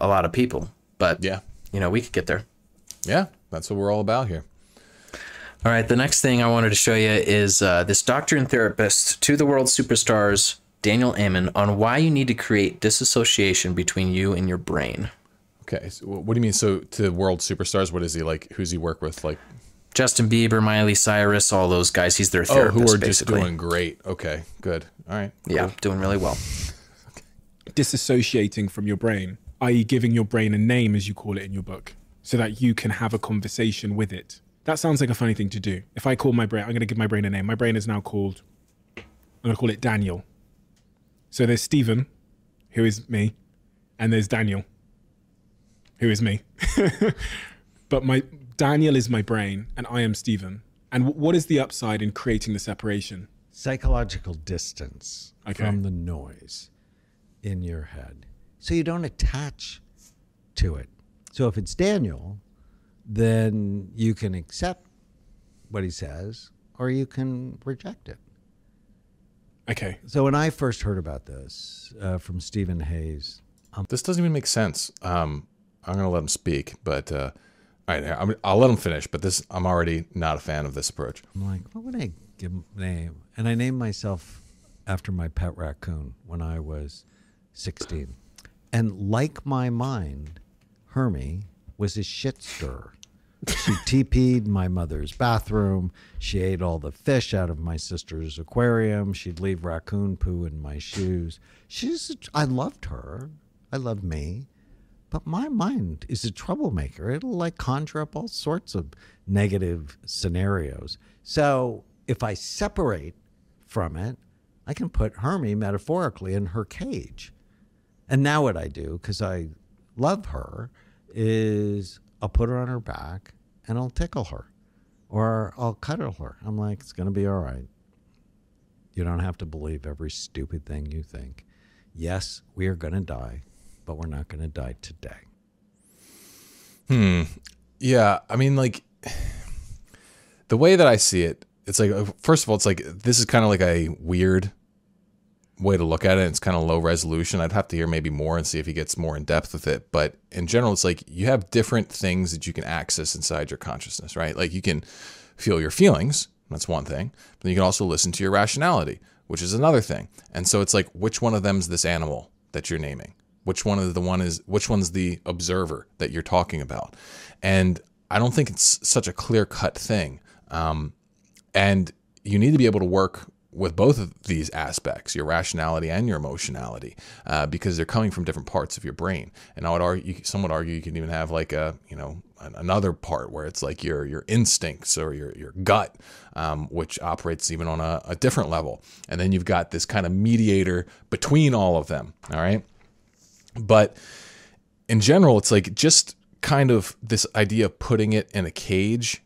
a lot of people. But, yeah, you know, we could get there. Yeah, that's what we're all about here. All right, the next thing I wanted to show you is uh, this doctor and therapist to the world superstars, Daniel Amen, on why you need to create disassociation between you and your brain. Okay. So what do you mean? So to world superstars, what is he like? Who's he work with? Like Justin Bieber, Miley Cyrus, all those guys. He's their therapist. Oh, who are basically. just doing great. Okay, good. All right. Cool. Yeah, doing really well. Disassociating from your brain, i.e., giving your brain a name, as you call it in your book, so that you can have a conversation with it. That sounds like a funny thing to do. If I call my brain, I'm going to give my brain a name. My brain is now called I'm going to call it Daniel. So there's Stephen, who is me, and there's Daniel, who is me. but my Daniel is my brain, and I am Stephen. And w- what is the upside in creating the separation? Psychological distance Okay. from the noise in your head. So you don't attach to it. So if it's Daniel, then you can accept what he says or you can reject it. Okay. So when I first heard about this uh, from Steven Hayes, This doesn't even make sense. Um, I'm gonna let him speak, but uh, all right, I'm, I'll let him finish. But this, I'm already not a fan of this approach. I'm like, what would I give him a name? And I named myself after my pet raccoon when I was 16. And like my mind, Hermie was a shit stirrer. She TP'd my mother's bathroom. She ate all the fish out of my sister's aquarium. She'd leave raccoon poo in my shoes. She's, I loved her. I loved me. But my mind is a troublemaker. It'll like conjure up all sorts of negative scenarios. So if I separate from it, I can put Hermie metaphorically in her cage. And now what I do, because I love her, is I'll put her on her back and I'll tickle her or I'll cuddle her. I'm like, it's going to be all right. You don't have to believe every stupid thing you think. Yes, we are going to die, but we're not going to die today. Hmm. Yeah, I mean, like the way that I see it, it's like uh, first of all, it's like this is kind of like a weird way to look at it. It's kind of low resolution. I'd have to hear maybe more and see if he gets more in depth with it. But in general, it's like you have different things that you can access inside your consciousness, right? Like you can feel your feelings. That's one thing. But you can also listen to your rationality, which is another thing. And so it's like, which one of them is this animal that you're naming? Which one is the one is which one's the observer that you're talking about? And I don't think it's such a clear cut thing. Um, and you need to be able to work with both of these aspects, your rationality and your emotionality, uh, because they're coming from different parts of your brain. And I would argue, some would argue, you can even have like a, you know, an- another part where it's like your your instincts or your your gut, um, which operates even on a, a different level. And then you've got this kind of mediator between all of them. All right, but in general, it's like just kind of this idea of putting it in a cage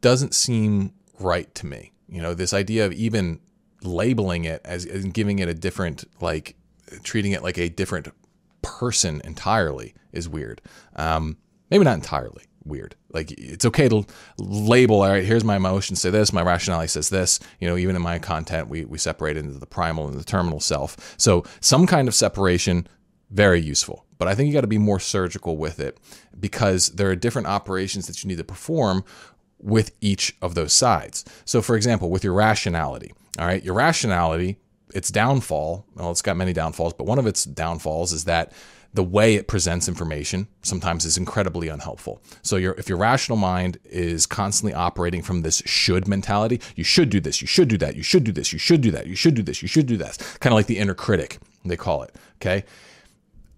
doesn't seem right to me. You know, this idea of even labeling it as and giving it a different like treating it like a different person entirely is weird. Um, maybe not entirely weird. Like it's okay to label. All right, here's my emotion. Say this. My rationality says this. You know, even in my content, we we separate into the primal and the terminal self. So some kind of separation, very useful. But I think you got to be more surgical with it because there are different operations that you need to perform with each of those sides. So, for example, with your rationality, all right, your rationality, its downfall, well, it's got many downfalls, but one of its downfalls is that the way it presents information sometimes is incredibly unhelpful. So, your if your rational mind is constantly operating from this should mentality, you should do this, you should do that, you should do this, you should do that, you should do this, you should do that, kind of like the inner critic, they call it. Okay.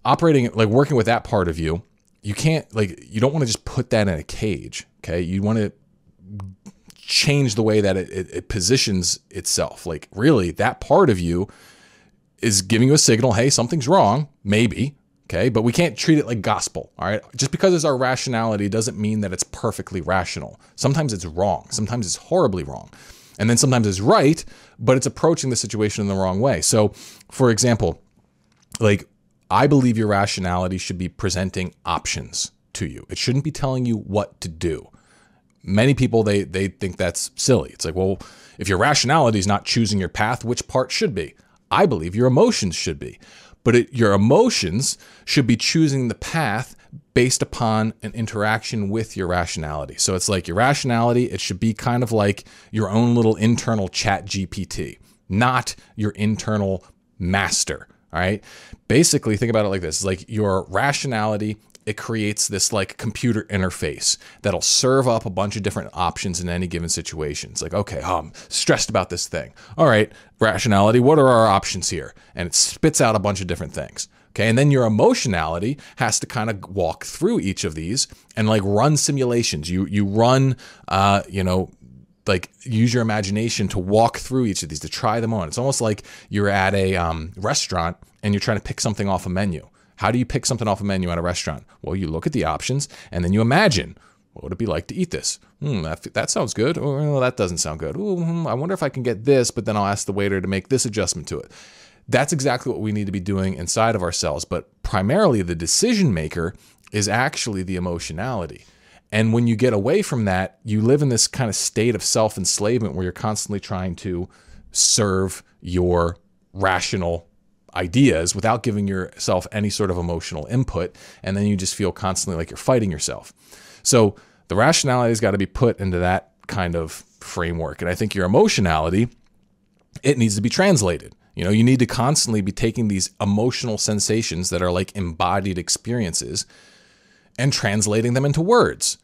Operating, like working with that part of you, you can't, like, you don't want to just put that in a cage. Okay. You want to change the way that it, it, it positions itself. Like, really, that part of you is giving you a signal hey, something's wrong, maybe. Okay. But we can't treat it like gospel. All right. Just because it's our rationality doesn't mean that it's perfectly rational. Sometimes it's wrong. Sometimes it's horribly wrong. And then sometimes it's right, but it's approaching the situation in the wrong way. So, for example, like I believe your rationality should be presenting options to you. It shouldn't be telling you what to do many people they they think that's silly. It's like, well, if your rationality is not choosing your path, which part should be? I believe your emotions should be. But it, your emotions should be choosing the path based upon an interaction with your rationality. So it's like your rationality, it should be kind of like your own little internal ChatGPT, not your internal master. All right. Basically, think about it like this like your rationality it creates this like computer interface that'll serve up a bunch of different options in any given situation. It's like, okay, oh, I'm stressed about this thing. All right, rationality, what are our options here? And it spits out a bunch of different things. Okay, and then your emotionality has to kind of walk through each of these and like run simulations. You you run, uh, you know, like use your imagination to walk through each of these to try them on. It's almost like you're at a um, restaurant and you're trying to pick something off a menu. How do you pick something off a menu at a restaurant? Well, you look at the options and then you imagine what would it be like to eat this? Hmm, that, that sounds good. Or well, that doesn't sound good. Ooh, hmm, I wonder if I can get this, but then I'll ask the waiter to make this adjustment to it. That's exactly what we need to be doing inside of ourselves. But primarily, the decision maker is actually the emotionality. And when you get away from that, you live in this kind of state of self enslavement where you're constantly trying to serve your rational ideas without giving yourself any sort of emotional input. And then you just feel constantly like you're fighting yourself. So the rationality has got to be put into that kind of framework. And I think your emotionality, it needs to be translated. You know, you need to constantly be taking these emotional sensations that are like embodied experiences and translating them into words.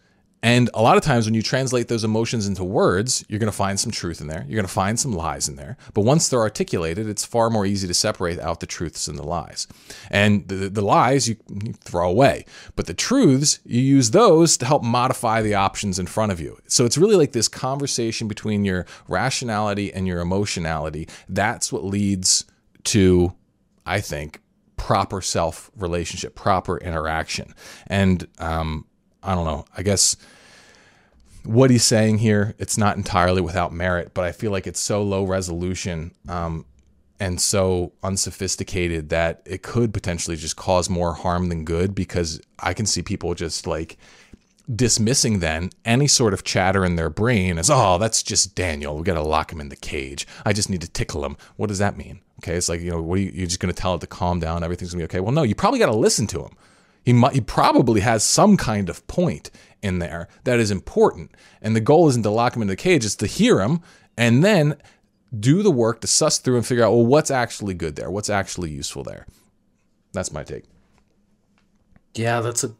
And a lot of times when you translate those emotions into words, you're going to find some truth in there. You're going to find some lies in there. But once they're articulated, it's far more easy to separate out the truths and the lies. And the, the lies you, you throw away. But the truths, you use those to help modify the options in front of you. So it's really like this conversation between your rationality and your emotionality. That's what leads to, I think, proper self relationship, proper interaction. And um, I don't know, I guess what he's saying here, it's not entirely without merit, but I feel like it's so low resolution um, and so unsophisticated that it could potentially just cause more harm than good because I can see people just like dismissing then any sort of chatter in their brain as, oh, that's just Daniel. We got to lock him in the cage. I just need to tickle him. What does that mean? Okay. It's like, you know, what you, you're just going to tell it to calm down. Everything's going to be okay. Well, no, you probably got to listen to him. He, might, he probably has some kind of point in there that is important. And the goal isn't to lock him into the cage, it's to hear him and then do the work to suss through and figure out, well, what's actually good there? What's actually useful there? That's my take. Yeah, that's a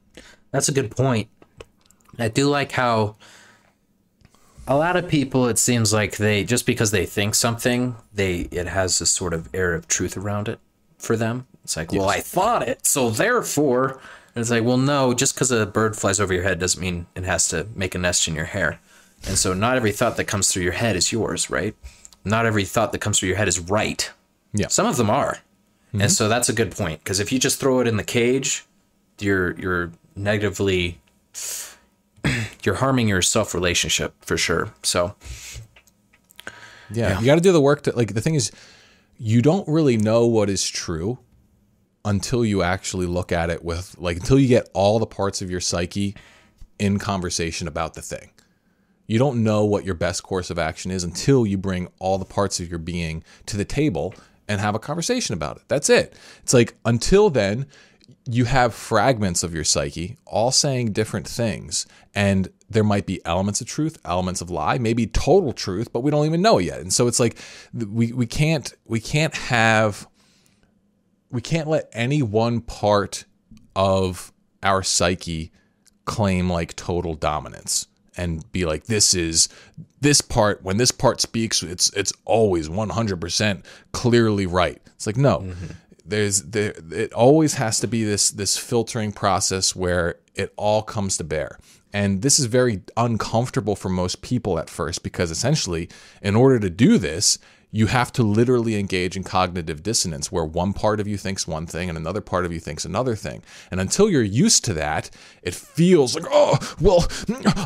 that's a good point. I do like how a lot of people it seems like they just because they think something, they it has this sort of air of truth around it for them. It's like, well, I thought it, so therefore and it's like, well, no, just because a bird flies over your head doesn't mean it has to make a nest in your hair. And so, not every thought that comes through your head is yours, right? Not every thought that comes through your head is right. Yeah. Some of them are. Mm-hmm. And so that's a good point because if you just throw it in the cage, you're you're negatively you're harming your self relationship for sure. So yeah, yeah. you got to do the work to like the thing is you don't really know what is true until you actually look at it with like until you get all the parts of your psyche in conversation about the thing. You don't know what your best course of action is until you bring all the parts of your being to the table and have a conversation about it. That's it. It's like until then, you have fragments of your psyche all saying different things and there might be elements of truth elements of lie maybe total truth but we don't even know yet and so it's like we, we can't we can't have we can't let any one part of our psyche claim like total dominance and be like this is this part when this part speaks it's it's always 100% clearly right. It's like no. Mm-hmm. there's there it always has to be this this filtering process where it all comes to bear. And this is very uncomfortable for most people at first because essentially in order to do this you have to literally engage in cognitive dissonance where one part of you thinks one thing and another part of you thinks another thing. And until you're used to that, it feels like, oh, well,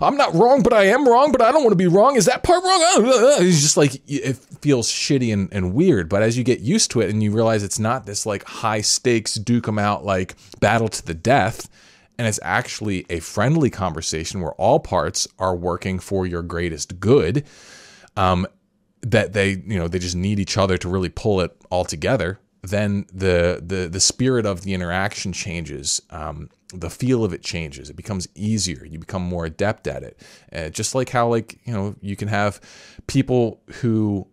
I'm not wrong, but I am wrong, but I don't want to be wrong. Is that part wrong? It's just like, it feels shitty and, and weird. But as you get used to it and you realize it's not this like high stakes, duke them out, like battle to the death, and it's actually a friendly conversation where all parts are working for your greatest good. Um, that they you know they just need each other to really pull it all together then the the the spirit of the interaction changes um, the feel of it changes. It becomes easier. You become more adept at it. Uh, just like how like you know you can have people who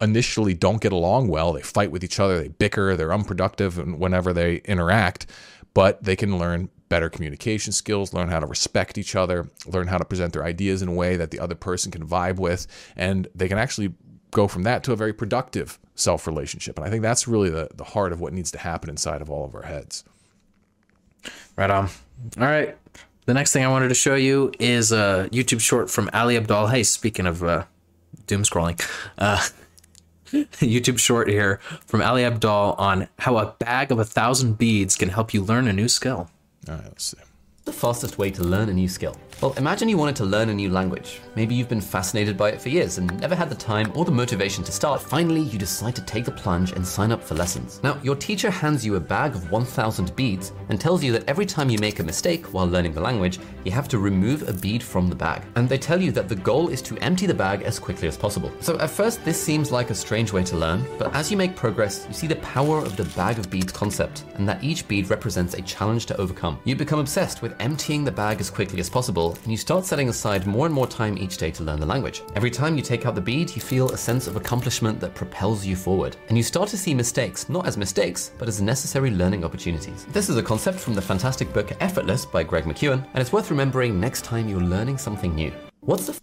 initially don't get along well. They fight with each other. They bicker. They're unproductive whenever they interact but they can learn better communication skills, learn how to respect each other, learn how to present their ideas in a way that the other person can vibe with, and they can actually go from that to a very productive self relationship. And I think that's really the, the heart of what needs to happen inside of all of our heads. Right on. All right. The next thing I wanted to show you is a YouTube short from Ali Abdaal. Hey, speaking of uh, doom scrolling. Uh, YouTube short here from Ali Abdaal on how a bag of a thousand beads can help you learn a new skill. All right, let's see. the fastest way to learn a new skill? Well, imagine you wanted to learn a new language. Maybe you've been fascinated by it for years and never had the time or the motivation to start. Finally, you decide to take the plunge and sign up for lessons. Now, your teacher hands you a bag of 1,000 beads and tells you that every time you make a mistake while learning the language, you have to remove a bead from the bag. And they tell you that the goal is to empty the bag as quickly as possible. So at first, this seems like a strange way to learn, but as you make progress, you see the power of the bag of beads concept and that each bead represents a challenge to overcome. You become obsessed with emptying the bag as quickly as possible, and you start setting aside more and more time each day to learn the language. Every time you take out the bead, you feel a sense of accomplishment that propels you forward, and you start to see mistakes not as mistakes, but as necessary learning opportunities. This is a concept from the fantastic book Effortless by Greg McKeown, and it's worth remembering next time you're learning something new. What's the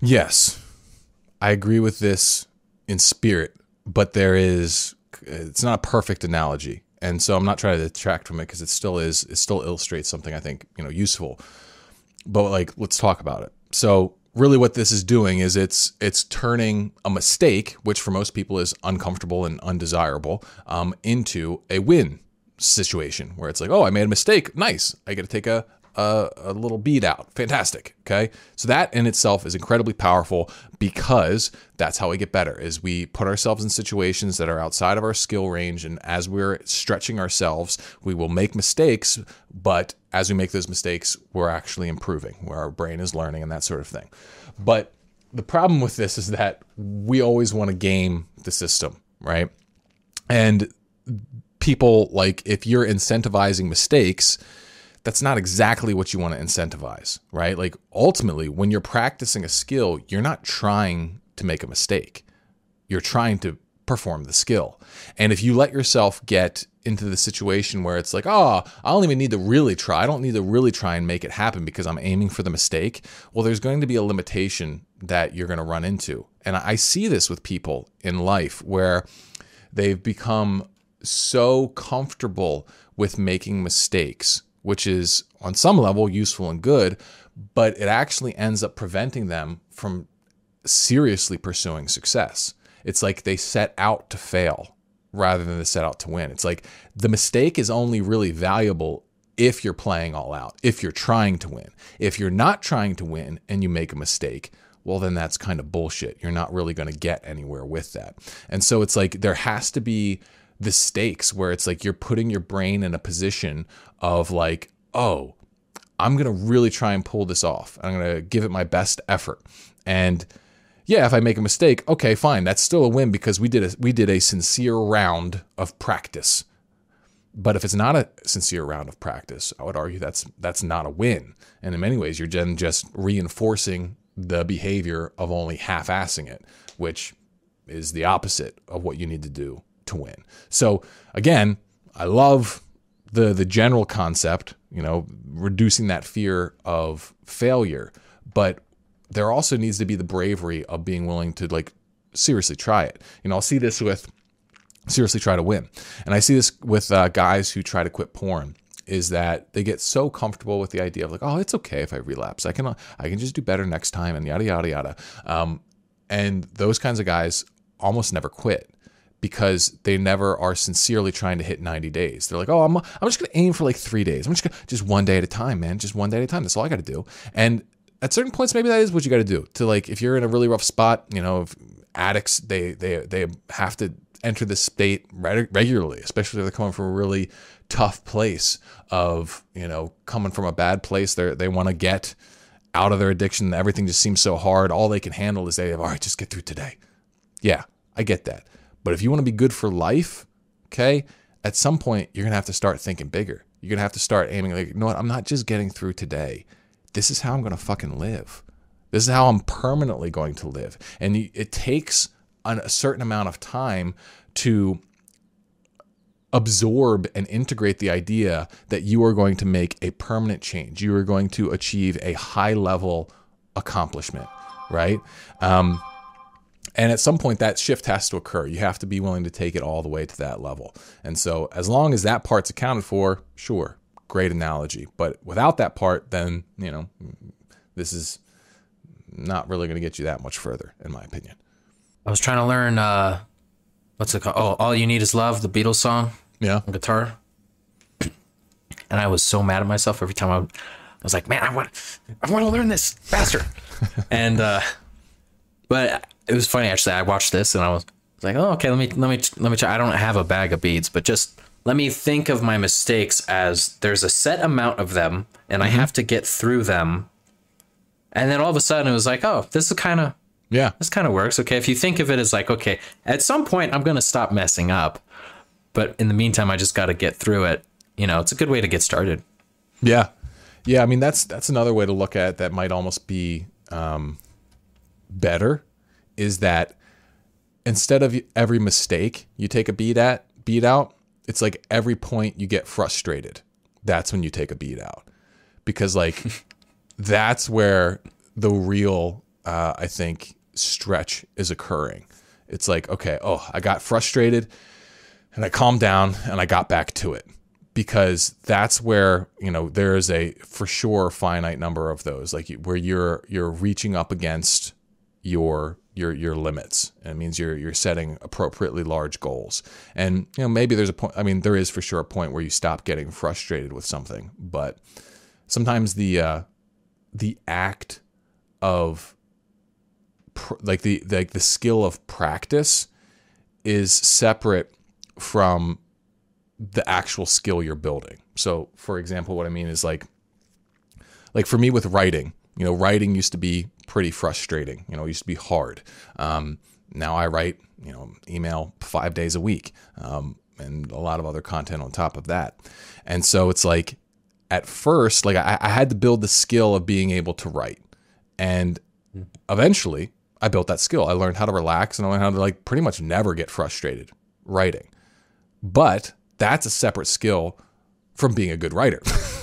Yes, I agree with this in spirit, but there is it's not a perfect analogy, and so I'm not trying to detract from it because it still is it still illustrates something I think you know useful. But like, let's talk about it. So really, what this is doing is it's it's turning a mistake, which for most people is uncomfortable and undesirable, um, into a win situation where it's like, oh, I made a mistake. Nice, I get to take a a, a little bead out. Fantastic. Okay. So that in itself is incredibly powerful because that's how we get better is we put ourselves in situations that are outside of our skill range. And as we're stretching ourselves, we will make mistakes, but as we make those mistakes, we're actually improving where our brain is learning and that sort of thing. But the problem with this is that we always want to game the system, right? And people like if you're incentivizing mistakes, that's not exactly what you want to incentivize, right? Like ultimately, when you're practicing a skill, you're not trying to make a mistake. You're trying to perform the skill. And if you let yourself get into the situation where it's like, oh, I don't even need to really try. I don't need to really try and make it happen because I'm aiming for the mistake. Well, there's going to be a limitation that you're going to run into. And I see this with people in life where they've become so comfortable with making mistakes which is on some level useful and good, but it actually ends up preventing them from seriously pursuing success. It's like they set out to fail rather than they set out to win. It's like the mistake is only really valuable if you're playing all out, if you're trying to win. If you're not trying to win and you make a mistake, well, then that's kind of bullshit. You're not really going to get anywhere with that. And so it's like there has to be the stakes where it's like you're putting your brain in a position of like, oh, I'm going to really try and pull this off. I'm going to give it my best effort. And yeah, if I make a mistake, okay, fine. That's still a win because we did a we did a sincere round of practice. But if it's not a sincere round of practice, I would argue that's that's not a win. And in many ways, you're then just reinforcing the behavior of only half-assing it, which is the opposite of what you need to do to win. So again, I love the the general concept, you know, reducing that fear of failure, but there also needs to be the bravery of being willing to like seriously try it. You know, I'll see this with seriously try to win, and I see this with uh, guys who try to quit porn. Is that they get so comfortable with the idea of like, oh, it's okay if I relapse. I can I can just do better next time, and yada yada yada. Um, and those kinds of guys almost never quit because they never are sincerely trying to hit 90 days. They're like, oh, I'm, I'm just to aim for like three days. I'm just to, just one day at a time, man. Just one day at a time. That's all I got to do. And at certain points, maybe that is what you got to do to like, if you're in a really rough spot, you know, addicts, they, they, they have to enter this state regularly, especially if they're coming from a really tough place of, you know, coming from a bad place. They they want to get out of their addiction. Everything just seems so hard. All they can handle is they have, all right, just get through today. Yeah, I get that. But if you want to be good for life, okay, at some point you're to have to start thinking bigger. You're to have to start aiming like, you know what? I'm not just getting through today. This is how I'm going to fucking live. This is how I'm permanently going to live. And it takes a certain amount of time to absorb and integrate the idea that you are going to make a permanent change. You are going to achieve a high level accomplishment, right? Um, and at some point, that shift has to occur. You have to be willing to take it all the way to that level. And so, as long as that part's accounted for, sure, great analogy. But without that part, then, you know, this is not really going to get you that much further, in my opinion. I was trying to learn uh what's it called? Oh, All You Need Is Love, the Beatles song Yeah. on guitar. And I was so mad at myself every time I, would- I was like, man, I want I want to learn this faster. and uh but it was funny actually. I watched this and I was like, oh, okay, let me let me let me try. I don't have a bag of beads, but just let me think of my mistakes as there's a set amount of them and I have to get through them. And then all of a sudden it was like, oh, this is kind of Yeah. this kind of works. Okay, if you think of it as like, okay, at some point I'm gonna stop messing up, but in the meantime I just got to get through it. You know, it's a good way to get started. Yeah, yeah. I mean, that's that's another way to look at it that might almost be um, better. Is that instead of every mistake you take a beat at beat out, it's like every point you get frustrated. That's when you take a beat out, because like that's where the real uh, I think stretch is occurring. It's like okay, oh, I got frustrated and I calmed down and I got back to it because that's where you know there is a for sure finite number of those like where you're you're reaching up against your your your limits it means you're you're setting appropriately large goals and you know maybe there's a point I mean there is for sure a point where you stop getting frustrated with something but sometimes the uh the act of pr- like the like the skill of practice is separate from the actual skill you're building. So, for example, what I mean is like, like for me with writing, you know, writing used to be pretty frustrating. You know, it used to be hard. Um, now I write, you know, email five days a week, um, and a lot of other content on top of that. And so it's like, at first, like I, I had to build the skill of being able to write, and eventually, I built that skill. I learned how to relax, and I learned how to like pretty much never get frustrated writing but that's a separate skill from being a good writer.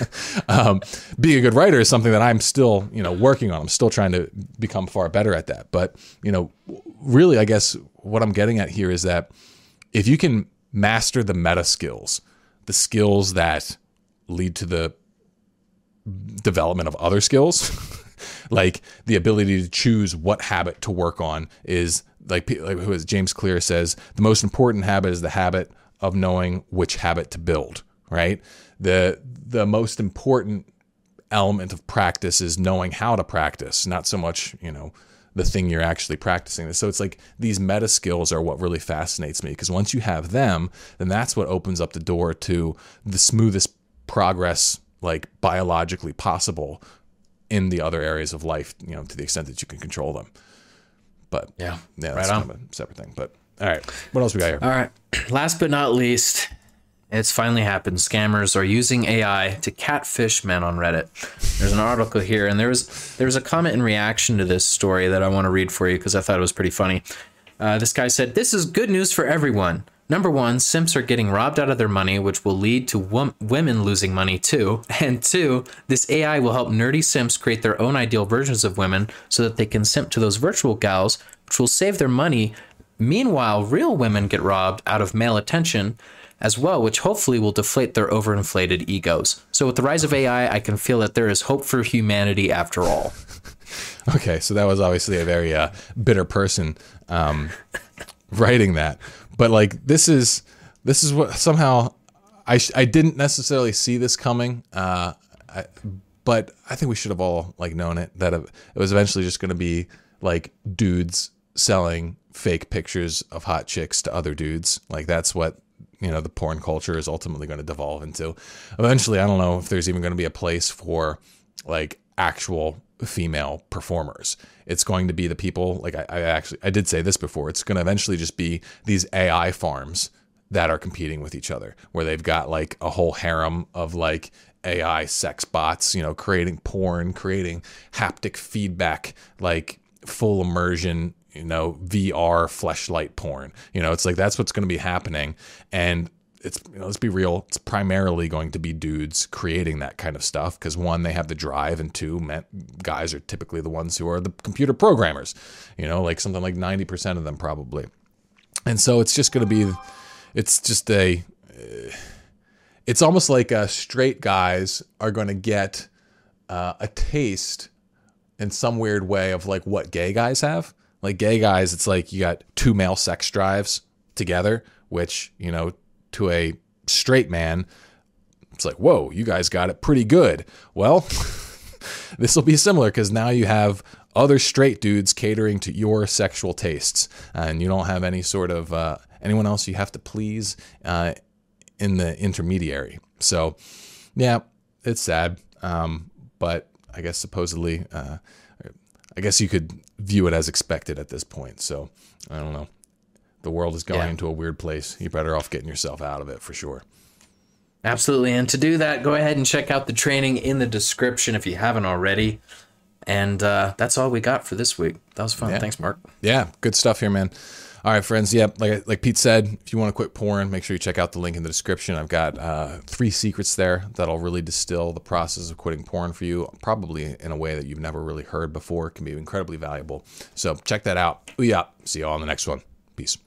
um, being a good writer is something that I'm still, you know, working on. I'm still trying to become far better at that. But you know, really, I guess what I'm getting at here is that if you can master the meta skills, the skills that lead to the development of other skills, like the ability to choose what habit to work on is like, like who is James Clear says the most important habit is the habit of knowing which habit to build right the the most important element of practice is knowing how to practice not so much you know the thing you're actually practicing. So it's like these meta skills are what really fascinates me because once you have them then that's what opens up the door to the smoothest progress like biologically possible in the other areas of life you know to the extent that you can control them. But Yeah, yeah that's right kind of a separate thing but all right. What else we got here? All right. Last but not least, it's finally happened. Scammers are using AI to catfish men on Reddit. There's an article here, and there was there was a comment in reaction to this story that I want to read for you because I thought it was pretty funny. Uh, this guy said, "This is good news for everyone. Number one, simps are getting robbed out of their money, which will lead to wom- women losing money too. And two, this AI will help nerdy simps create their own ideal versions of women so that they can simp to those virtual gals, which will save their money. Meanwhile, real women get robbed out of male attention as well, which hopefully will deflate their overinflated egos. So, with the rise of AI, I can feel that there is hope for humanity after all. Okay, so that was obviously a very uh, bitter person um, writing that, but like this is this is what somehow I sh- I didn't necessarily see this coming, uh, I, but I think we should have all like known it that it was eventually just going to be like dudes selling fake pictures of hot chicks to other dudes. Like that's what you know the porn culture is ultimately going to devolve into. Eventually, I don't know if there's even going to be a place for like actual female performers. It's going to be the people like I, I actually I did say this before. It's going to eventually just be these AI farms that are competing with each other, where they've got like a whole harem of like AI sex bots, you know, creating porn, creating haptic feedback, like full immersion, you know, VR fleshlight porn. You know, it's like that's what's going to be happening. And it's, you know, let's be real, it's primarily going to be dudes creating that kind of stuff because one, they have the drive, and two, men, guys are typically the ones who are the computer programmers, you know, like something like 90% of them probably. And so it's just going to be, it's just a, it's almost like uh, straight guys are going to get uh, a taste in some weird way of like what gay guys have. Like gay guys, it's like you got two male sex drives together, which, you know, to a straight man, it's like, whoa, you guys got it pretty good. Well, this will be similar because now you have other straight dudes catering to your sexual tastes, and you don't have any sort of uh, anyone else you have to please uh, in the intermediary. So, yeah, it's sad, um, but I guess supposedly, uh, I guess you could view it as expected at this point. So, I don't know. The world is going Yeah. into a weird place. You're better off getting yourself out of it for sure. Absolutely. And to do that, go ahead and check out the training in the description if you haven't already. And uh, that's all we got for this week. That was fun. Yeah. Thanks, Mark. Yeah, good stuff here, man. All right, friends. Yep, like like Pete said, if you want to quit porn, make sure you check out the link in the description. I've got uh, three secrets there that'll really distill the process of quitting porn for you, probably in a way that you've never really heard before. It can be incredibly valuable. So check that out. Yeah. See you all on the next one. Peace.